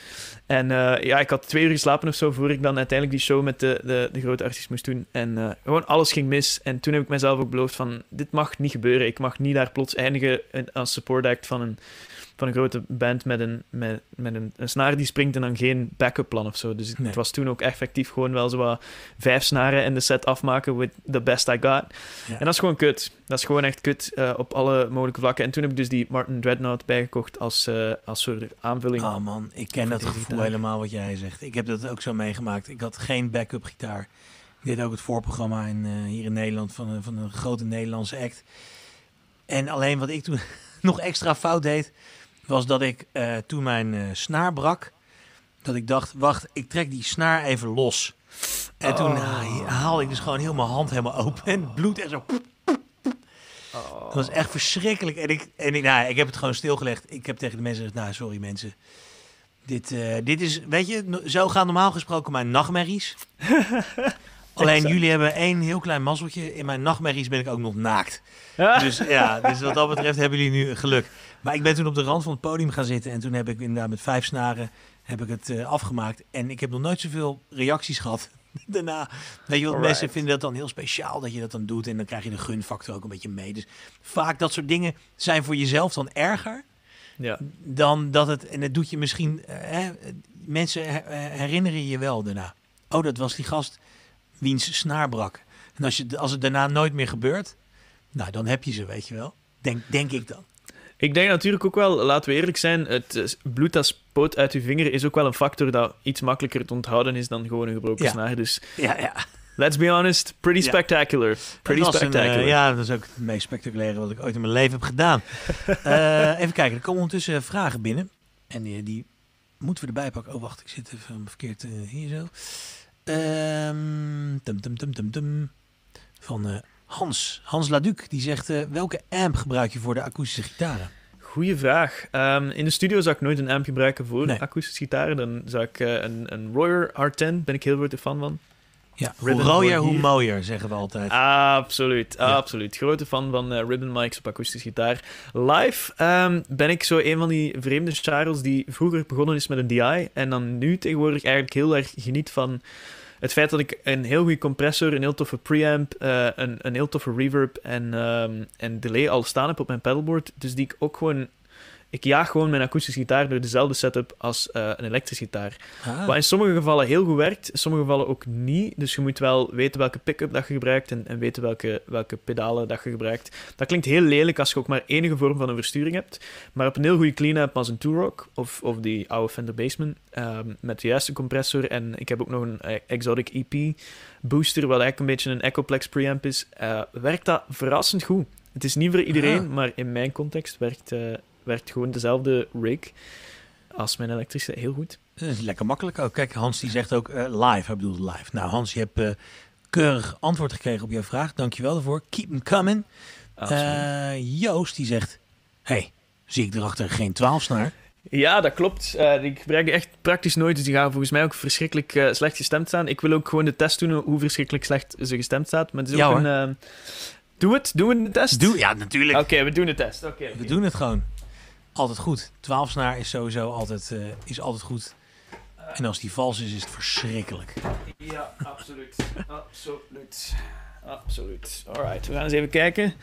B: En eh, ja, ik had twee uur geslapen of zo voor ik dan uiteindelijk die show met de, de, de grote artiest moest doen. En eh, gewoon alles ging mis. En toen heb ik mezelf ook beloofd van, dit mag niet gebeuren. Ik mag niet daar plots eindigen in- als support act van een, van een grote band met een, met, met een, een snaar die springt en dan geen backup plan of zo. Dus
A: Nee.
B: het was toen ook effectief gewoon wel zo wat vijf snaren in de set afmaken with the best I got.
A: Ja.
B: En dat is gewoon kut. Dat is gewoon echt kut eh, op alle mogelijke vlakken. En toen heb ik dus die Martin Dreadnought bijgekocht als, eh, als soort aanvulling.
A: Oh man, ik ken dat gevoel
B: gitaar.
A: helemaal wat jij zegt. Ik heb dat ook zo meegemaakt. Ik had geen backup gitaar. Ik deed ook het voorprogramma in, eh, hier in Nederland van, van een grote Nederlandse act. En alleen wat ik toen nog extra fout deed, was dat ik eh, toen mijn eh, snaar brak, dat ik dacht, wacht, ik trek die snaar even los. En toen ha- haalde ik dus gewoon heel mijn hand helemaal open en het bloed en zo.
B: Oh.
A: Dat was echt verschrikkelijk. En ik, en ik, nou, ik heb het gewoon stilgelegd. Ik heb tegen de mensen gezegd, nou, sorry mensen. Dit, eh, dit is, weet je, zo gaan normaal gesproken mijn nachtmerries. Alleen
B: Exact.
A: jullie hebben één heel klein mazzeltje. In mijn nachtmerries ben ik ook nog naakt.
B: Ja.
A: Dus ja, dus wat dat betreft hebben jullie nu geluk. Maar ik ben toen op de rand van het podium gaan zitten. En toen heb ik inderdaad met vijf snaren heb ik het eh, afgemaakt. En ik heb nog nooit zoveel reacties gehad daarna. Weet je,
B: Alright.
A: mensen vinden dat dan heel speciaal dat je dat dan doet. En dan krijg je de gunfactor ook een beetje mee. Dus vaak dat soort dingen zijn voor jezelf dan erger
B: ja.
A: dan dat het, en het doet je misschien, eh, hè, mensen her- herinneren je wel daarna. Oh, dat was die gast wiens snaar brak. En als, je, als het daarna nooit meer gebeurt, nou, dan heb je ze, weet je wel. Denk, denk ik dan.
B: Ik denk natuurlijk ook wel, laten we eerlijk zijn, het eh, bloed dat spoot uit uw vinger is ook wel een factor dat iets makkelijker te onthouden is dan gewoon een gebroken
A: Ja.
B: snaar. Dus
A: Ja, ja.
B: let's be honest, pretty spectacular. Pretty
A: een, eh,
B: spectacular.
A: ja, dat is ook het meest spectaculaire wat ik ooit in mijn leven heb gedaan. Eh, even kijken, er komen ondertussen vragen binnen. En die, die moeten we erbij pakken. Oh, wacht, ik zit even verkeerd eh, hier zo. Ehm. Van eh, Hans. Hans Laduc, die zegt... eh, welke amp gebruik je voor de akoestische gitaren?
B: Goeie vraag. Ehm, in de studio zou ik nooit een amp gebruiken voor
A: Nee.
B: akoestische gitaren. Dan zou ik eh, een, een Royer R10, ben ik heel grote fan van.
A: Ja, hoe rooier, hoe mooier, zeggen we altijd.
B: Absoluut,
A: Ja.
B: absoluut. Grote fan van eh, ribbon mics op akoestische gitaar. Live ehm, ben ik zo een van die vreemde Charles die vroeger begonnen is met een DI en dan nu tegenwoordig eigenlijk heel erg geniet van het feit dat ik een heel goede compressor, een heel toffe preamp, eh, een, een heel toffe reverb en, ehm, en delay al staan heb op mijn pedalboard. Dus die ik ook gewoon... Ik jaag gewoon mijn akoestische gitaar door dezelfde setup als eh, een elektrische gitaar.
A: Ah,
B: Wat in sommige gevallen heel goed werkt, in sommige gevallen ook niet. Dus je moet wel weten welke pick-up dat je gebruikt en, en weten welke, welke pedalen dat je gebruikt. Dat klinkt heel lelijk als je ook maar enige vorm van een versturing hebt. Maar op een heel goede clean-up als een Two-Rock of, of die oude Fender Bassman ehm, met de juiste compressor. En ik heb ook nog een eh, Exotic EP booster, wat eigenlijk een beetje een Echoplex preamp is. eh, werkt dat verrassend goed. Het is niet voor iedereen,
A: Ah.
B: maar in mijn context werkt, eh, werkt gewoon dezelfde rig als mijn elektrische heel goed.
A: Is lekker makkelijk ook. Kijk, Hans die zegt ook eh, live. Hij bedoelt live. Nou, Hans, je hebt eh, keurig antwoord gekregen op jouw vraag. Dankjewel daarvoor. Keep them coming. Eh, Joost die zegt... hey, zie ik erachter geen 12 snaar?
B: Ja, dat klopt. Eh, ik gebruik die echt praktisch nooit, dus die gaan volgens mij ook verschrikkelijk eh, slecht gestemd staan. Ik wil ook gewoon de test doen hoe verschrikkelijk slecht ze gestemd staat. Maar het is
A: Ja,
B: ook
A: hoor.
B: een... eh, Doe het, doen we de test?
A: Doe, ja, natuurlijk.
B: Oké, we doen de test. Oké.
A: We doen het gewoon. Altijd goed. 12 snaar is sowieso altijd, eh, is altijd goed. En als die vals is, is het verschrikkelijk.
B: Ja, absoluut. Absoluut. Absoluut. Alright, we gaan eens even kijken.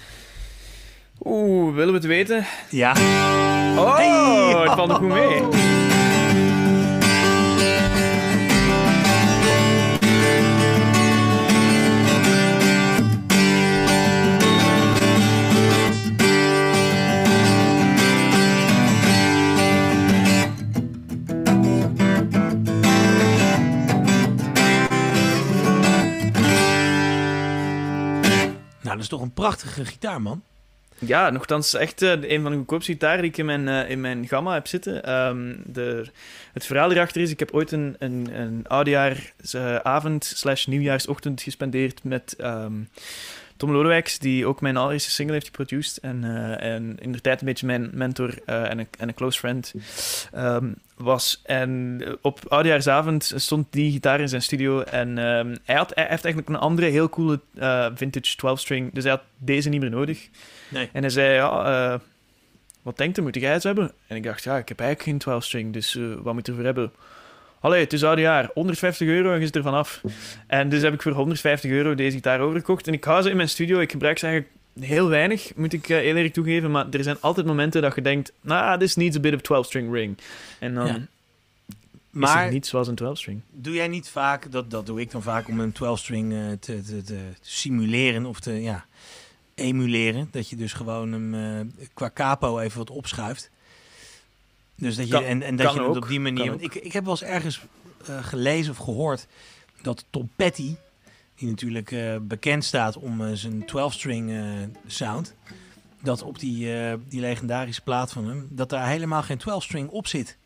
B: Oeh, willen we het weten?
A: Ja.
B: Oh,
A: Hey!
B: het valt nog goed mee.
A: Dat is toch een prachtige gitaar, man.
B: Ja, nogthans echt eh, een van de goedkoopste gitaren die ik in mijn, eh, in mijn gamma heb zitten. Ehm, de, het verhaal erachter is, ik heb ooit een, een, een oudejaarsavond slash nieuwjaarsochtend gespendeerd met ehm, Tom Lodewijks, die ook mijn allereerste single heeft geproduced. En, eh, en in de tijd een beetje mijn mentor eh, en, een, en een close friend ehm, was. En op oudejaarsavond stond die gitaar in zijn studio. En ehm, hij, had, hij heeft eigenlijk een andere heel coole eh, vintage 12-string. Dus hij had deze niet meer nodig.
A: Nee.
B: En hij zei, ja, wat denkt er, moet jij eens hebben? En ik dacht, ja, ik heb eigenlijk geen 12-string, dus wat moet ik ervoor hebben? Allee, het is oudejaar, 150 euro en je zit er vanaf. En dus heb ik voor 150 euro deze gitaar overgekocht. En ik hou ze in mijn studio, ik gebruik ze eigenlijk heel weinig, moet ik uh, eerlijk toegeven. Maar er zijn altijd momenten dat je denkt... Nou, this needs a bit of 12-string ring. En dan... Ja. Maar is het niet zoals een 12-string.
A: Doe jij niet vaak, dat, dat doe ik dan vaak om een 12-string uh, te, te, te, simuleren of te ja, emuleren. Dat je dus gewoon hem uh, qua capo even wat opschuift. Dus dat je, en, en dat je het op die manier. Want ik, ik heb wel eens ergens uh, gelezen of gehoord dat Tom Petty, die natuurlijk uh, bekend staat om uh, zijn 12-string sound, dat op die, die legendarische plaat van hem, dat daar helemaal geen 12-string op zit.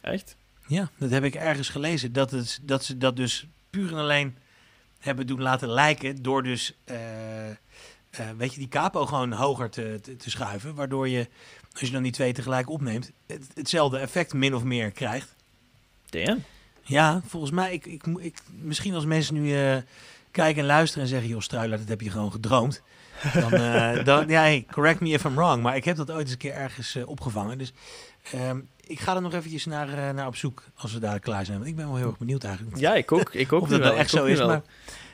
B: Echt?
A: Ja, dat heb ik ergens gelezen. Dat, het, dat ze dat dus puur en alleen hebben doen laten lijken door dus, weet je, die capo gewoon hoger te, te, te schuiven, waardoor je als je dan die twee tegelijk opneemt, hetzelfde effect min of meer krijgt.
B: Damn.
A: Ja, volgens mij, ik, ik, ik, misschien als mensen nu uh, kijken en luisteren en zeggen, joh Struiler, dat heb je gewoon gedroomd. Dan, uh, dan ja, hey, correct me if I'm wrong. Maar ik heb dat ooit eens een keer ergens uh, opgevangen. Dus ehm, ik ga er nog eventjes naar, naar op zoek als we daar klaar zijn. Want ik ben wel heel erg benieuwd eigenlijk.
B: Ja, ik ook. Ik ook
A: of dat wel, echt zo is. Maar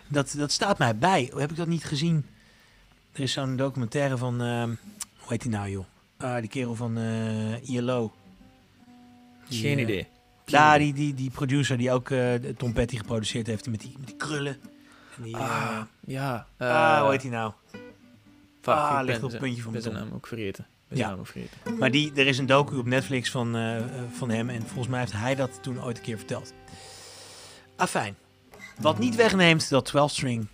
A: dat, dat staat mij bij. Heb ik dat niet gezien? Er is zo'n documentaire van, ehm, hoe heet die nou joh? Ah, die kerel van uh, ILO.
B: Geen idee.
A: Ja, die, die, die producer die ook uh, Tom Petty geproduceerd heeft met die, met die krullen. En die,
B: ah, ja.
A: ah, hoe heet hij nou?
B: Fuck, ah, ligt op het puntje van mijn zijn naam ook vergeten.
A: Ja. Naam ook vergeten. Maar die, er is een docu op Netflix van, uh, van hem en volgens mij heeft hij dat toen ooit een keer verteld. Afijn. Wat niet wegneemt dat 12-string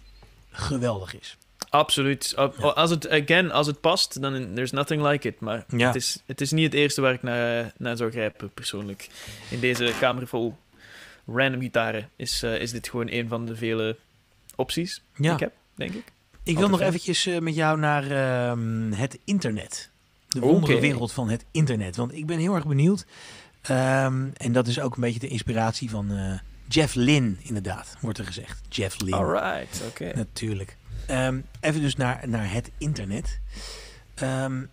A: geweldig is.
B: Absoluut. Als het, again, als het past, dan there's nothing like it. Maar ja. het, is, het is niet het eerste waar ik naar, naar zou grijpen, persoonlijk. In deze kamer vol random gitaren is, uh, is dit gewoon een van de vele opties ja. die ik heb, denk ik.
A: Ik wil nog eventjes uh, met jou naar uh, het internet. De wondere wereld van het internet. Want ik ben heel erg benieuwd. Um, en dat is ook een beetje de inspiratie van Jeff Lynn, inderdaad, wordt er gezegd. Jeff Lynn.
B: Alright, oké.
A: Natuurlijk. Um, even dus naar, naar het internet. Um,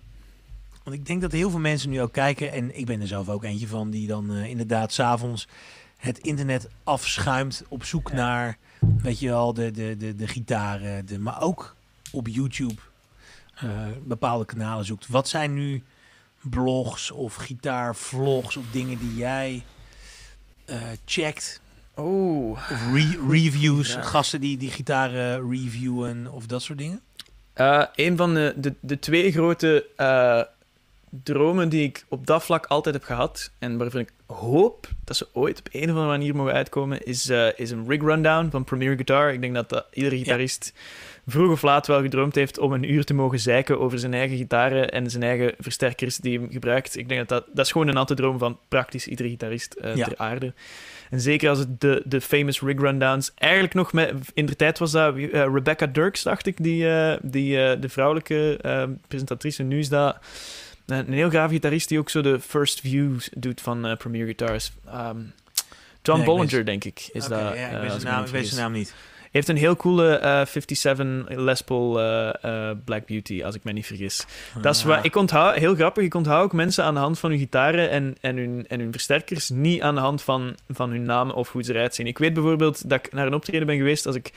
A: want ik denk dat heel veel mensen nu ook kijken, en ik ben er zelf ook eentje van, die dan uh, inderdaad s'avonds het internet afschuimt op zoek naar, weet je wel, de, de, de, de gitaren, de, maar ook op YouTube uh, bepaalde kanalen zoekt. Wat zijn nu blogs of gitaarvlogs of dingen die jij uh, checkt
B: Oh.
A: Of reviews, gasten die, die gitaren reviewen of dat soort dingen?
B: Uh, een van de, de, de twee grote uh, dromen die ik op dat vlak altijd heb gehad, en waarvan ik hoop dat ze ooit op een of andere manier mogen uitkomen, is, uh, is een rig rundown van Premier Guitar. Ik denk dat, dat iedere gitarist vroeg of laat wel gedroomd heeft om een uur te mogen zeiken over zijn eigen gitaren en zijn eigen versterkers die hij gebruikt. Ik denk dat dat, dat is gewoon een natte droom van praktisch iedere gitarist ja. ter aarde. En zeker als het de, de famous rig rundowns. Eigenlijk nog met, in de tijd was dat uh, Rebecca Dirks, dacht ik, die, uh, die de vrouwelijke presentatrice. Nu is dat een heel gaaf gitarist die ook zo de first views doet van Premier Guitars. Um, John nee, Bollinger, denk ik, is okay, dat.
A: Ja, ik weet zijn naam, naam niet
B: heeft een heel coole uh, 57 Les Paul uh, uh, Black Beauty, als ik me niet vergis. Dat is wat ik onthoud, heel grappig, ik onthoud ook mensen aan de hand van hun gitaren en, en, hun, en hun versterkers, niet aan de hand van, van hun naam of hoe ze eruit zien. Ik weet bijvoorbeeld dat ik naar een optreden ben geweest als ik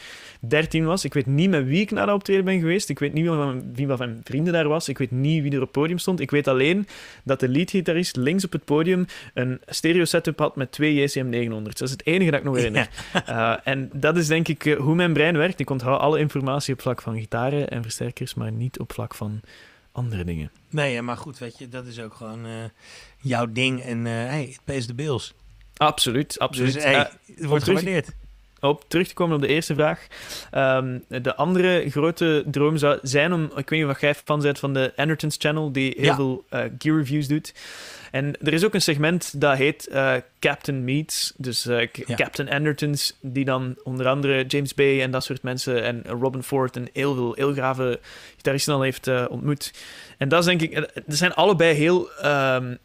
B: 13 was. Ik weet niet met wie ik naar dat optreden ben geweest. Ik weet niet wie van mijn vrienden daar was. Ik weet niet wie er op het podium stond. Ik weet alleen dat de leadgitarist links op het podium een stereo setup had met twee JCM 900. Dat is het enige dat ik nog herinner. Uh, en dat is denk ik hoe mijn brein werkt. Ik onthoud alle informatie op vlak van gitaren en versterkers, maar niet op vlak van andere dingen.
A: Nee, maar goed, weet je, dat is ook gewoon uh, jouw ding. En hey, het pays de bills.
B: Absoluut, absoluut.
A: Dus, hey, het wordt gewaardeerd.
B: Op terug te komen op de eerste vraag. Um, de andere grote droom zou zijn om, ik weet niet of jij fan bent van de Andertons Channel, die heel ja. veel uh, gear reviews doet. En er is ook een segment dat heet uh, Captain Meets. Dus uh, ja. Captain Andertons, die dan onder andere James Bay en dat soort mensen en Robin Ford en heel veel heel grave gitaristen al heeft ontmoet. En dat is denk ik... Er zijn allebei heel... Um,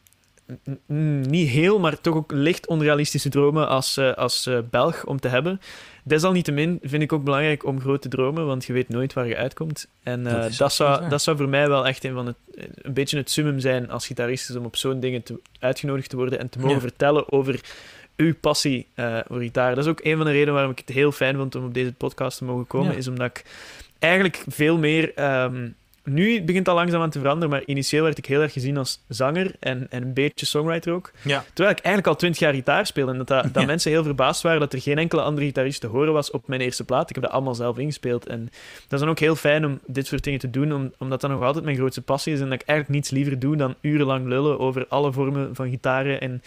B: niet heel, maar toch ook licht onrealistische dromen als, als Belg om te hebben. Desalniettemin vind ik ook belangrijk om groot te dromen, want je weet nooit waar je uitkomt. En uh, dat, dat, zou, dat zou voor mij wel echt een, van het, een beetje het summum zijn als gitarist, om op zo'n dingen te, uitgenodigd te worden en te mogen ja. vertellen over uw passie voor gitaar. Dat is ook een van de redenen waarom ik het heel fijn vond om op deze podcast te mogen komen, ja. is omdat ik eigenlijk veel meer um, nu begint het al langzaam aan te veranderen, maar initieel werd ik heel erg gezien als zanger en, en een beetje songwriter ook.
A: Ja.
B: Terwijl ik eigenlijk al twintig jaar gitaar speel en dat, dat, dat mensen heel verbaasd waren dat er geen enkele andere gitarist te horen was op mijn eerste plaat. Ik heb dat allemaal zelf ingespeeld. En dat is dan ook heel fijn om dit soort dingen te doen, om, omdat dat nog altijd mijn grootste passie is en dat ik eigenlijk niets liever doe dan urenlang lullen over alle vormen van gitaren en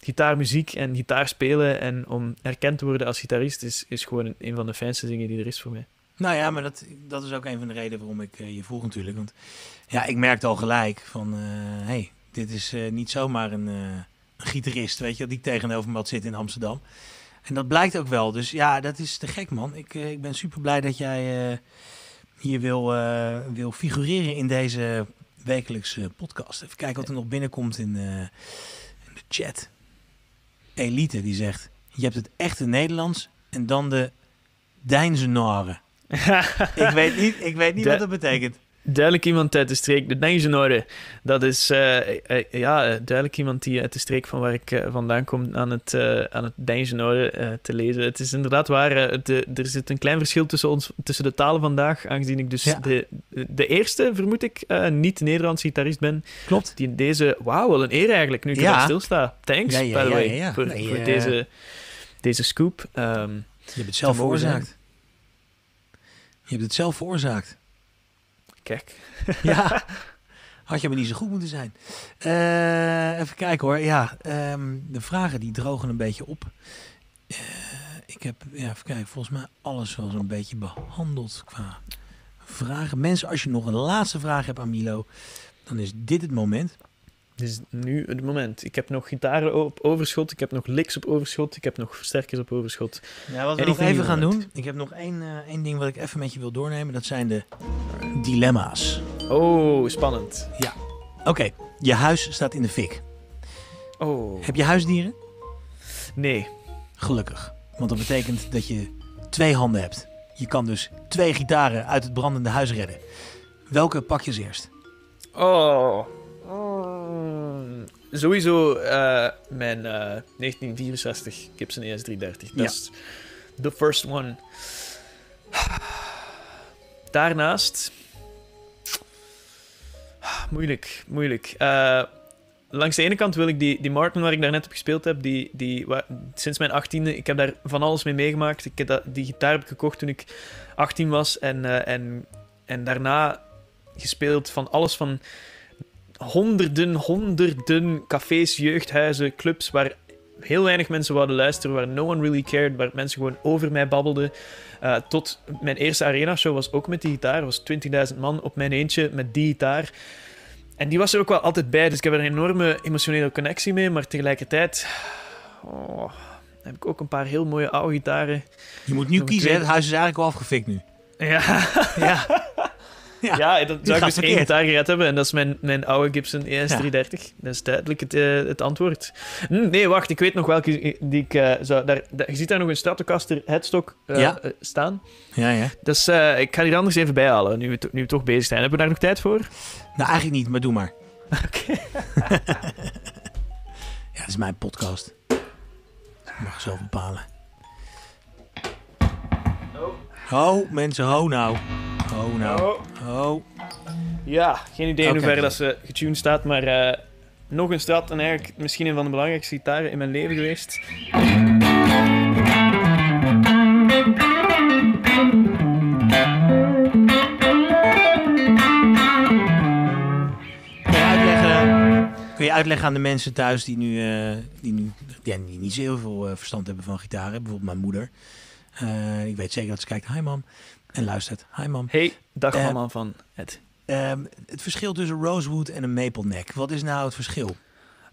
B: gitaarmuziek en gitaar spelen en om erkend te worden als gitarist is, is gewoon een van de fijnste dingen die er is voor mij.
A: Nou ja, maar dat, dat is ook een van de redenen waarom ik uh, je vroeg natuurlijk. Want ja, ik merkte al gelijk van, hé, uh, hey, dit is uh, niet zomaar een, een, gitarist, weet je, die tegenover me zitten in Amsterdam. En dat blijkt ook wel. Dus ja, dat is te gek, man. Ik, ik ben super blij dat jij hier wil, wil figureren in deze wekelijkse podcast. Even kijken wat er nog binnenkomt in, in de chat. Elite die zegt: Je hebt het echte Nederlands en dan de Deinze Noren. ik weet niet, ik weet niet
B: De-
A: wat dat betekent.
B: Duidelijk iemand uit de streek, de Dijzenorde. Dat is eh, eh, ja, eh, duidelijk iemand die uit de streek van waar ik vandaan kom aan het, aan het te lezen. Het is inderdaad waar, de, er zit een klein verschil tussen, ons, tussen de talen vandaag, aangezien ik dus
A: Ja.
B: de, de eerste, vermoed ik, niet-Nederlands gitarist ben,
A: Klopt.
B: die in deze... Wauw, wel een eer eigenlijk, nu ik
A: Ja.
B: stilsta. Thanks,
A: Ja, ja,
B: by the
A: ja,
B: way,
A: ja, ja.
B: voor,
A: Nee,
B: voor deze, deze scoop. Ehm,
A: Je hebt het zelf veroorzaakt. Je hebt het zelf veroorzaakt.
B: kijk.
A: Ja. Had je maar niet zo goed moeten zijn. Eh, even kijken hoor. Ja, ehm, de vragen die drogen een beetje op. Eh, ik heb, ja, even kijken, volgens mij alles wel zo'n beetje behandeld qua vragen. Mensen, als je nog een laatste vraag hebt aan Milo, dan is dit het moment.
B: Dit is nu het moment. Ik heb nog gitaren op overschot, ik heb nog licks op overschot, ik heb nog versterkers op overschot.
A: Ja, wat we nog even gaan doen. Ik heb nog één, eh, één ding wat ik even met je wil doornemen. Dat zijn de dilemma's.
B: Oh, spannend.
A: Oké, je huis staat in de fik.
B: Oh,
A: Heb je huisdieren?
B: nee.
A: Gelukkig. Want dat betekent dat je twee handen hebt. Je kan dus twee gitaren uit het brandende huis redden. Welke pak je als eerst?
B: Oh. Sowieso eh, mijn eh, 1964 Gibson E ES330. Dat
A: Ja.
B: is the first one. Daarnaast... Moeilijk, moeilijk. Eh, langs de ene kant wil ik die, die Martin waar ik daarnet op gespeeld heb, die, die, waar- sinds mijn achttiende, ik heb daar van alles mee meegemaakt. Ik heb dat, die gitaar heb ik gekocht toen ik 18 was en, eh, en, en daarna gespeeld van alles van honderden, honderden cafés, jeugdhuizen, clubs waar heel weinig mensen wouden luisteren, waar no one really cared, waar mensen gewoon over mij babbelden. Eh, tot mijn eerste arena-show was ook met die gitaar. Was 20.000 man op mijn eentje met die gitaar. En die was er ook wel altijd bij, dus ik heb er een enorme emotionele connectie mee, maar tegelijkertijd oh, heb ik ook een paar heel mooie oude gitaren.
A: Je moet nu
B: Nog
A: kiezen. hè? Het huis is eigenlijk al afgefikt nu.
B: Ja,
A: Ja. Ja.
B: ja, dan
A: gaat
B: zou ik dus één gitaar gered hebben. En dat is mijn, mijn oude Gibson ES330. Dat is duidelijk het, eh, het antwoord. Hm, nee, wacht. Ik weet nog welke die ik eh, zou... Daar, daar- je ziet daar nog een Stratocaster headstock eh,
A: Ja.
B: eh, staan.
A: Ja, ja.
B: Dus eh, ik ga die er anders even bijhalen, nu we, nu we toch bezig zijn. Hebben we daar nog tijd voor?
A: Nou, eigenlijk niet, maar doe maar.
B: Oké.
A: Ja, het is mijn podcast. Ik mag zelf bepalen. Ho, mensen, ho nou. Ho nou.
B: Oh.
A: Ho.
B: Ja, geen idee in
A: Oké.
B: hoeverre dat ze getuned staat, maar eh, nog een Strat en eigenlijk misschien een van de belangrijkste gitaren in mijn leven geweest.
A: Kun je uitleggen, kun je uitleggen aan de mensen thuis die nu, eh, die nu ja, die niet zo heel veel eh, verstand hebben van gitaren. Bijvoorbeeld mijn moeder. Eh, ik weet zeker dat ze kijkt. Hi mam. En luistert. Hi mam.
B: Hey, dag
A: Eh,
B: mama van het.
A: Ehm, het verschil tussen rosewood en een maple neck. Wat is nou het verschil?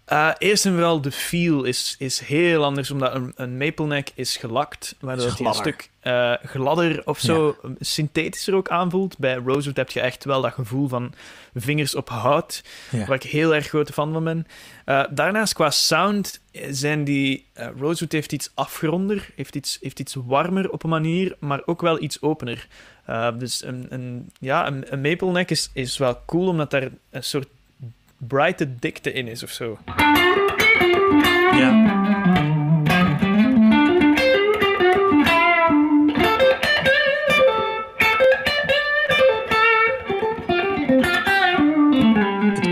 B: Eh, eerst en vooral, de feel is, is heel anders, omdat een, een maple neck is gelakt, waardoor het een stuk eh, gladder of zo, synthetischer ook aanvoelt. Bij rosewood heb je echt wel dat gevoel van vingers op hout,
A: Ja.
B: waar ik heel erg grote fan van ben. Eh, daarnaast, qua sound, zijn die... eh, rosewood heeft iets afgeronder, heeft iets, heeft iets warmer op een manier, maar ook wel iets opener. Eh, dus een, een, ja, een, een maple neck is, is wel cool, omdat daar een soort brighte dikte in is of zo.
A: Ja.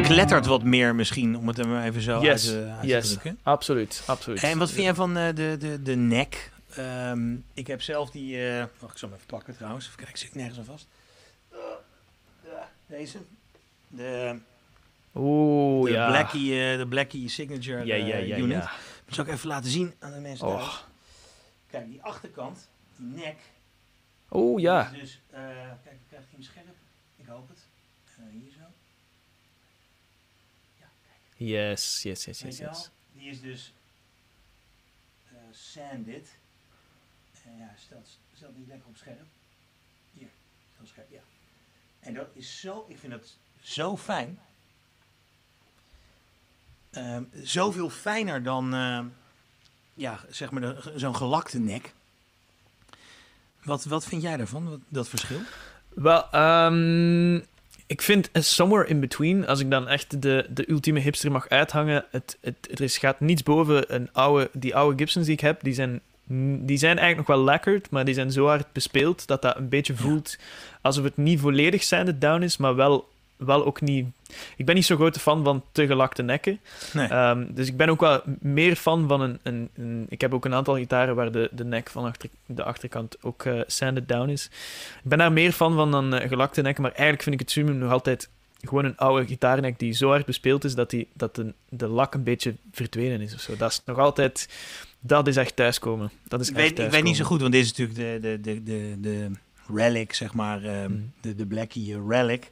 A: klettert wat meer misschien, om het maar even zo
B: Yes,
A: uit, te- uit te
B: yes.
A: drukken.
B: Absoluut, absoluut.
A: En wat vind jij van eh, de, de, de nek? Ehm, ik heb zelf die... eh wacht, ik zal hem even pakken trouwens. Even kijken, zit ik nergens aan vast. Eh, deze. De,
B: Oeh,
A: de,
B: ja.
A: Blackie, eh, de Blackie Signature
B: ja, ja,
A: eh,
B: ja,
A: unit.
B: ja.
A: Dat zal ik even laten zien aan de mensen thuis.
B: Oh.
A: Kijk, die achterkant, die nek.
B: Oeh, ja.
A: die Dus, eh, kijk, ik krijg hem scherp. Ik hoop het. Eh, hier zo.
B: Yes, yes, yes, yes,
A: je wel?
B: yes.
A: Die is dus sanded. En ja, stelt, stelt niet lekker op scherp. Hier, stel scherp, ja. En dat is zo, ik vind dat zo fijn. Ehm, zoveel fijner dan, ehm, ja, zeg maar, de- zo'n gelakte nek. Wat, wat vind jij daarvan, wat- dat verschil?
B: Wel, ehm, ik vind somewhere in between, als ik dan echt de, de ultieme hipster mag uithangen, het, het, er is, gaat niets boven een oude, die oude Gibsons die ik heb. Die zijn, die zijn eigenlijk nog wel lekker, maar die zijn zo hard bespeeld dat dat een beetje voelt alsof het niet volledig sanded down is, maar wel, wel ook niet... Ik ben niet zo grote fan van te gelakte nekken.
A: Nee.
B: Ehm, dus ik ben ook wel meer fan van een, een, een- Ik heb ook een aantal gitaren waar de, de nek van achter, de achterkant ook eh, sanded down is. Ik ben daar meer fan van dan eh, gelakte nekken, maar eigenlijk vind ik het Summum nog altijd gewoon een oude gitaarnek die zo hard bespeeld is dat, die, dat de, de lak een beetje verdwenen is of zo. Dat is nog altijd... Dat is echt thuiskomen. Dat is
A: ik,
B: echt
A: weet, ik weet niet zo
B: thuiskomen.
A: goed, want dit is natuurlijk de, de, de, de, de relic, zeg maar, ehm,
B: Mm.
A: de, de Blackie eh, relic.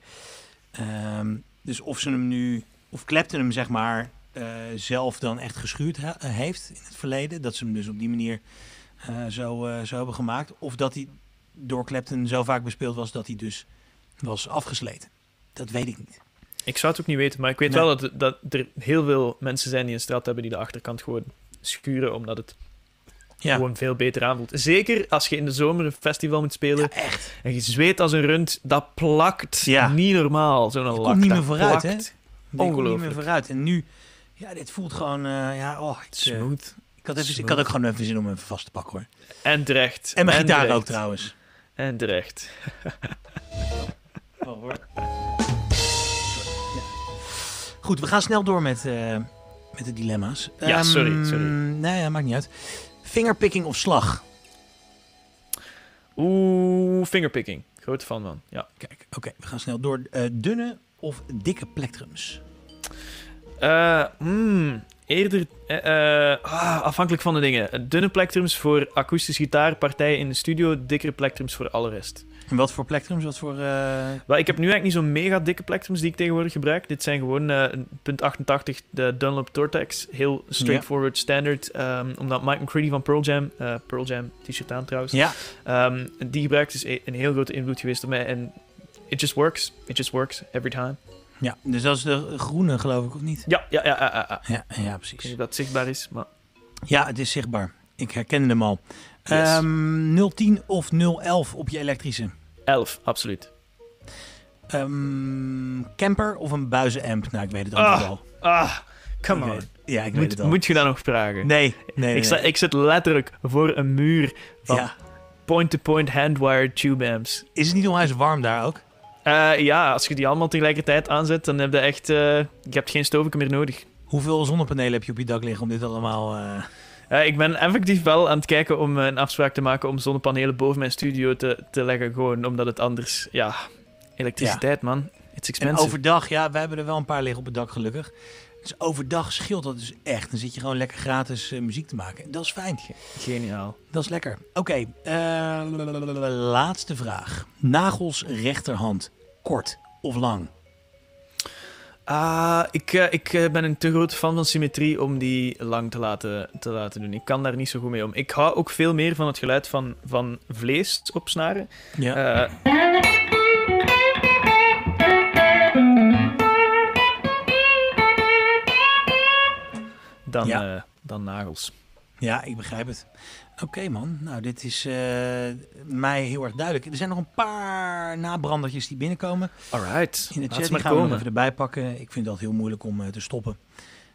A: Ehm, dus of ze hem nu, of Clapton hem zeg maar eh, zelf dan echt geschuurd eh, heeft in het verleden, dat ze hem dus op die manier eh, zo, zo hebben gemaakt, of dat hij door Clapton zo vaak bespeeld was dat hij dus was afgesleten. Dat weet ik niet.
B: Ik zou het ook niet weten, maar ik weet
A: Nee.
B: wel dat, dat er heel veel mensen zijn die een straat hebben die de achterkant gewoon schuren, omdat het
A: Ja,
B: gewoon veel beter aanvoelt. Zeker als je in de zomer een festival moet spelen
A: ja echt.
B: en je zweet als een rund, dat plakt
A: Ja.
B: niet normaal, zo'n lak.
A: komt niet meer vooruit,
B: plakt.
A: hè? Kom niet meer
B: Ongelooflijk.
A: vooruit. En nu, ja, dit voelt gewoon, eh, ja, oh, ik, eh,
B: Smooth.
A: ik, had even, ik had ook gewoon even zin om hem even vast te pakken hoor.
B: En terecht.
A: En mijn gitaar
B: terecht.
A: ook trouwens.
B: En terecht.
A: Oh, hoor. Goed, we gaan snel door met, eh, met de dilemma's.
B: Ja, sorry,
A: Ehm,
B: sorry.
A: Nee, ja, maakt niet uit. Fingerpicking of slag?
B: Oeh, fingerpicking. Grote fan van. Ja.
A: Kijk, oké, we gaan snel door. Eh, dunne of dikke plektrums?
B: Eh, hmm, eerder eh, ah, afhankelijk van de dingen. Dunne plektrums voor akoestische gitaarpartijen in de studio, dikkere plektrums voor alle rest.
A: En wat voor plektrums? Wat voor... eh,
B: ik heb nu eigenlijk niet zo'n mega dikke plektrums die ik tegenwoordig gebruik. Dit zijn gewoon eh, een punt 88, de Dunlop Tortex. Heel straightforward, standard. ehm, omdat Mike McCready van Pearl Jam, eh, Pearl Jam t-shirt aan trouwens,
A: Ja,
B: ehm, die gebruikt is een heel grote invloed geweest op mij. En it just works. It just works every time.
A: ja, dus dat is de groene geloof ik, of niet?
B: Ja, ja, ja, ja, ja, ja.
A: Ja, ja
B: Ik weet
A: precies.
B: dat zichtbaar is, maar...
A: Ja, het is zichtbaar. Ik herkende hem al.
B: Yes.
A: Ehm 010 of 011 op je elektrische?
B: 11, absoluut.
A: Ehm, camper of een buizenamp? Nou, ik weet het antwoord
B: Ah,
A: al.
B: Ah, come on.
A: Ja, ik weet
B: Moet,
A: het al.
B: moet je dat nog vragen?
A: Nee, nee, nee.
B: ik, sta, ik zit letterlijk voor een muur van
A: Ja.
B: point-to-point handwired tube amps.
A: Is het niet onwijs warm daar ook?
B: Eh, ja, als je die allemaal tegelijkertijd aanzet, dan heb je echt... eh, je hebt geen stoven meer nodig.
A: Hoeveel zonnepanelen heb je op je dak liggen om dit allemaal... eh,
B: Eh, ik ben effectief wel aan het kijken om eh, een afspraak te maken om zonnepanelen boven mijn studio te, te leggen. Gewoon omdat het anders... Ja, elektriciteit, man. It's
A: En
B: expensive.
A: overdag, ja, we hebben er wel een paar liggen op het dak gelukkig. Dus overdag scheelt dat dus echt. Dan zit je gewoon lekker gratis eh, muziek te maken. Dat is fijn.
B: Geniaal.
A: Dat is lekker. Oké, laatste vraag. Nagels rechterhand, kort of lang?
B: Ah, ik, eh, ik eh, ben een te grote fan van symmetrie om die lang te laten, te laten doen. Ik kan daar niet zo goed mee om. Ik hou ook veel meer van het geluid van, van vlees op snaren.
A: Ja.
B: Eh, dan,
A: Ja.
B: dan nagels.
A: Ja, ik begrijp het. Oké man, nou dit is eh, mij heel erg duidelijk. Er zijn nog een paar nabrandertjes die binnenkomen.
B: Alright,
A: In de chat die gaan we nog even erbij pakken. Ik vind dat heel moeilijk om eh, te stoppen.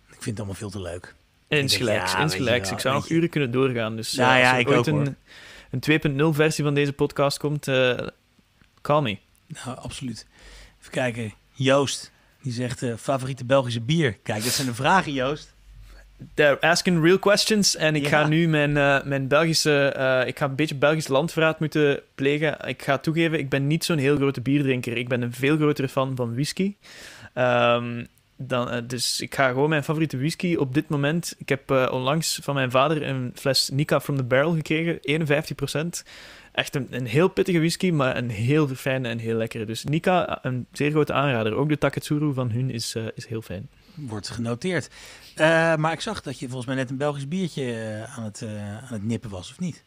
A: Ik vind het allemaal veel te leuk.
B: Insgelijks,
A: Ja,
B: insgelijks. Ik zou nog uren kunnen doorgaan. Dus
A: Ja,
B: eh,
A: ja,
B: als er ooit
A: ook,
B: een, een 2.0 versie van deze podcast komt, call me.
A: Nou, absoluut. Even kijken. Joost, Die zegt favoriete Belgische bier. Kijk, dat zijn de vragen, Joost.
B: They're asking real questions. En ik
A: Ja.
B: ga nu mijn, eh, mijn Belgische... eh, ik ga een beetje Belgisch landverraad moeten plegen. Ik ga toegeven, ik ben niet zo'n heel grote bierdrinker. Ik ben een veel grotere fan van whisky. Ehm, dan, eh, dus ik ga gewoon mijn favoriete whisky op dit moment... Ik heb onlangs van mijn vader een fles Nika from the Barrel gekregen. 51%. Echt een, een heel pittige whisky, maar een heel fijne en heel lekkere. Dus Nika, een zeer grote aanrader. Ook de Taketsuru van hun is, is heel fijn.
A: Wordt genoteerd. Eh, maar ik zag dat je volgens mij net een Belgisch biertje eh, aan, het, eh, aan het nippen was, of niet?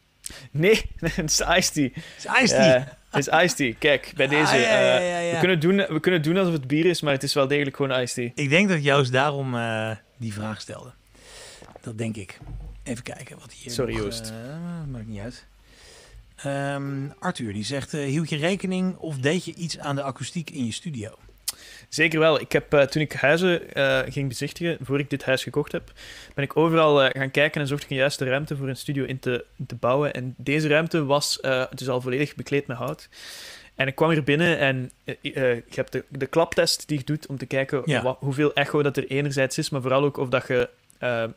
B: Nee, het is iced tea.
A: Het is iced tea.
B: Het is iced tea. Kijk, bij
A: Ah,
B: deze.
A: ja, ja, ja, ja.
B: We, kunnen doen, we kunnen doen alsof het bier is, maar het is wel degelijk gewoon iced tea.
A: Ik denk dat Joost daarom die vraag stelde. Dat denk ik. Even kijken wat hier.
B: Sorry,
A: nog,
B: Joost.
A: maakt niet uit. Ehm, Arthur die zegt: hield je rekening of deed je iets aan de akoestiek in je studio?
B: Zeker wel. Ik heb, eh, toen ik huizen eh, ging bezichtigen, voor ik dit huis gekocht heb, ben ik overal eh, gaan kijken en zocht ik een juiste ruimte voor een studio in te, in te bouwen. En deze ruimte was dus al volledig bekleed met hout. En ik kwam hier binnen en je hebt de, de klaptest die je doet om te kijken
A: Ja.
B: wa- hoeveel echo dat er enerzijds is, maar vooral ook of dat je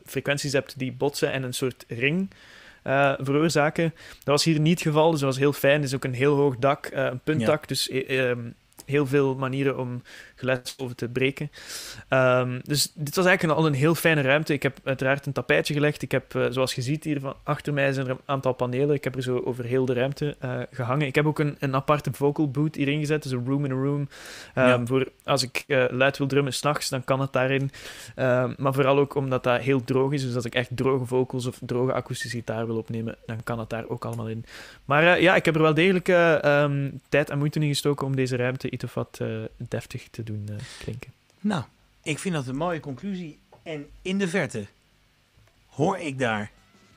B: frequenties hebt die botsen en een soort ring veroorzaken. Dat was hier niet het geval, dus dat was heel fijn. Het is ook een heel hoog dak, een puntdak, dus eh, ehm, heel veel manieren om geluidsgolven te breken. Ehm, dus dit was eigenlijk al een heel fijne ruimte. Ik heb uiteraard een tapijtje gelegd. Ik heb, eh, zoals je ziet hier van achter mij, zijn er een aantal panelen. Ik heb er zo over heel de ruimte eh, gehangen. Ik heb ook een, een aparte vocal booth hierin gezet, dus een room in a room. Ehm,
A: Ja.
B: Voor als ik eh, luid wil drummen s'nachts, dan kan het daarin. Ehm, maar vooral ook omdat dat heel droog is. Dus als ik echt droge vocals of droge akoestische gitaar wil opnemen, dan kan het daar ook allemaal in. Maar ja, ik heb er wel degelijk tijd en moeite in gestoken om deze ruimte iets of wat eh, deftig te doen eh, klinken.
A: Nou, ik vind dat een mooie conclusie. En in de verte hoor ik daar,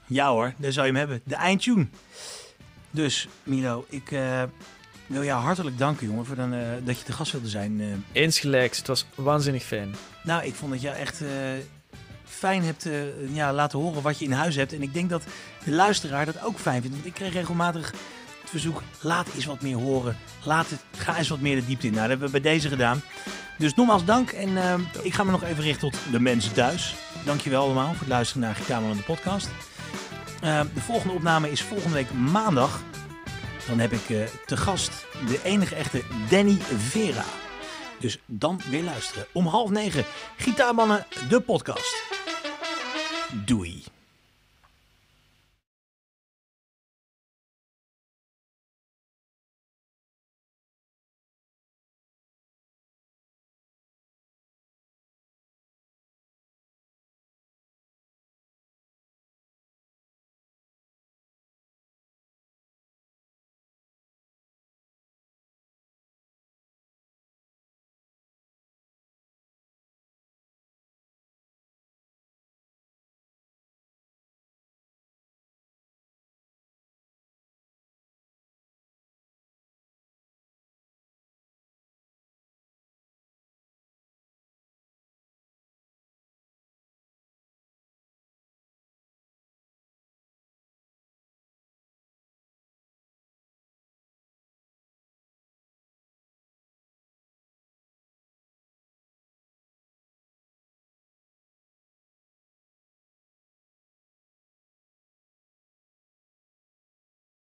A: ja hoor, daar zou je hem hebben, de eindtune. Dus Milo, ik eh, wil jou hartelijk danken jongen voor dan, dat je te gast wilde zijn. eh.
B: Eens gelijks, het was waanzinnig fijn.
A: nou, ik vond dat je echt fijn hebt ja, laten horen wat je in huis hebt. En ik denk dat de luisteraar dat ook fijn vindt. Want ik kreeg regelmatig verzoek, laat eens wat meer horen. Laat het, ga eens wat meer de diepte in. Nou, dat hebben we bij deze gedaan. Dus nogmaals dank. En eh, ik ga me nog even richten tot de mensen thuis. Dankjewel allemaal voor het luisteren naar Gitaarman de podcast. Eh, de volgende opname is volgende week maandag. Dan heb ik eh, te gast de enige echte Danny Vera. Dus dan weer luisteren. Om half negen. Gitaarmannen, de podcast. Doei.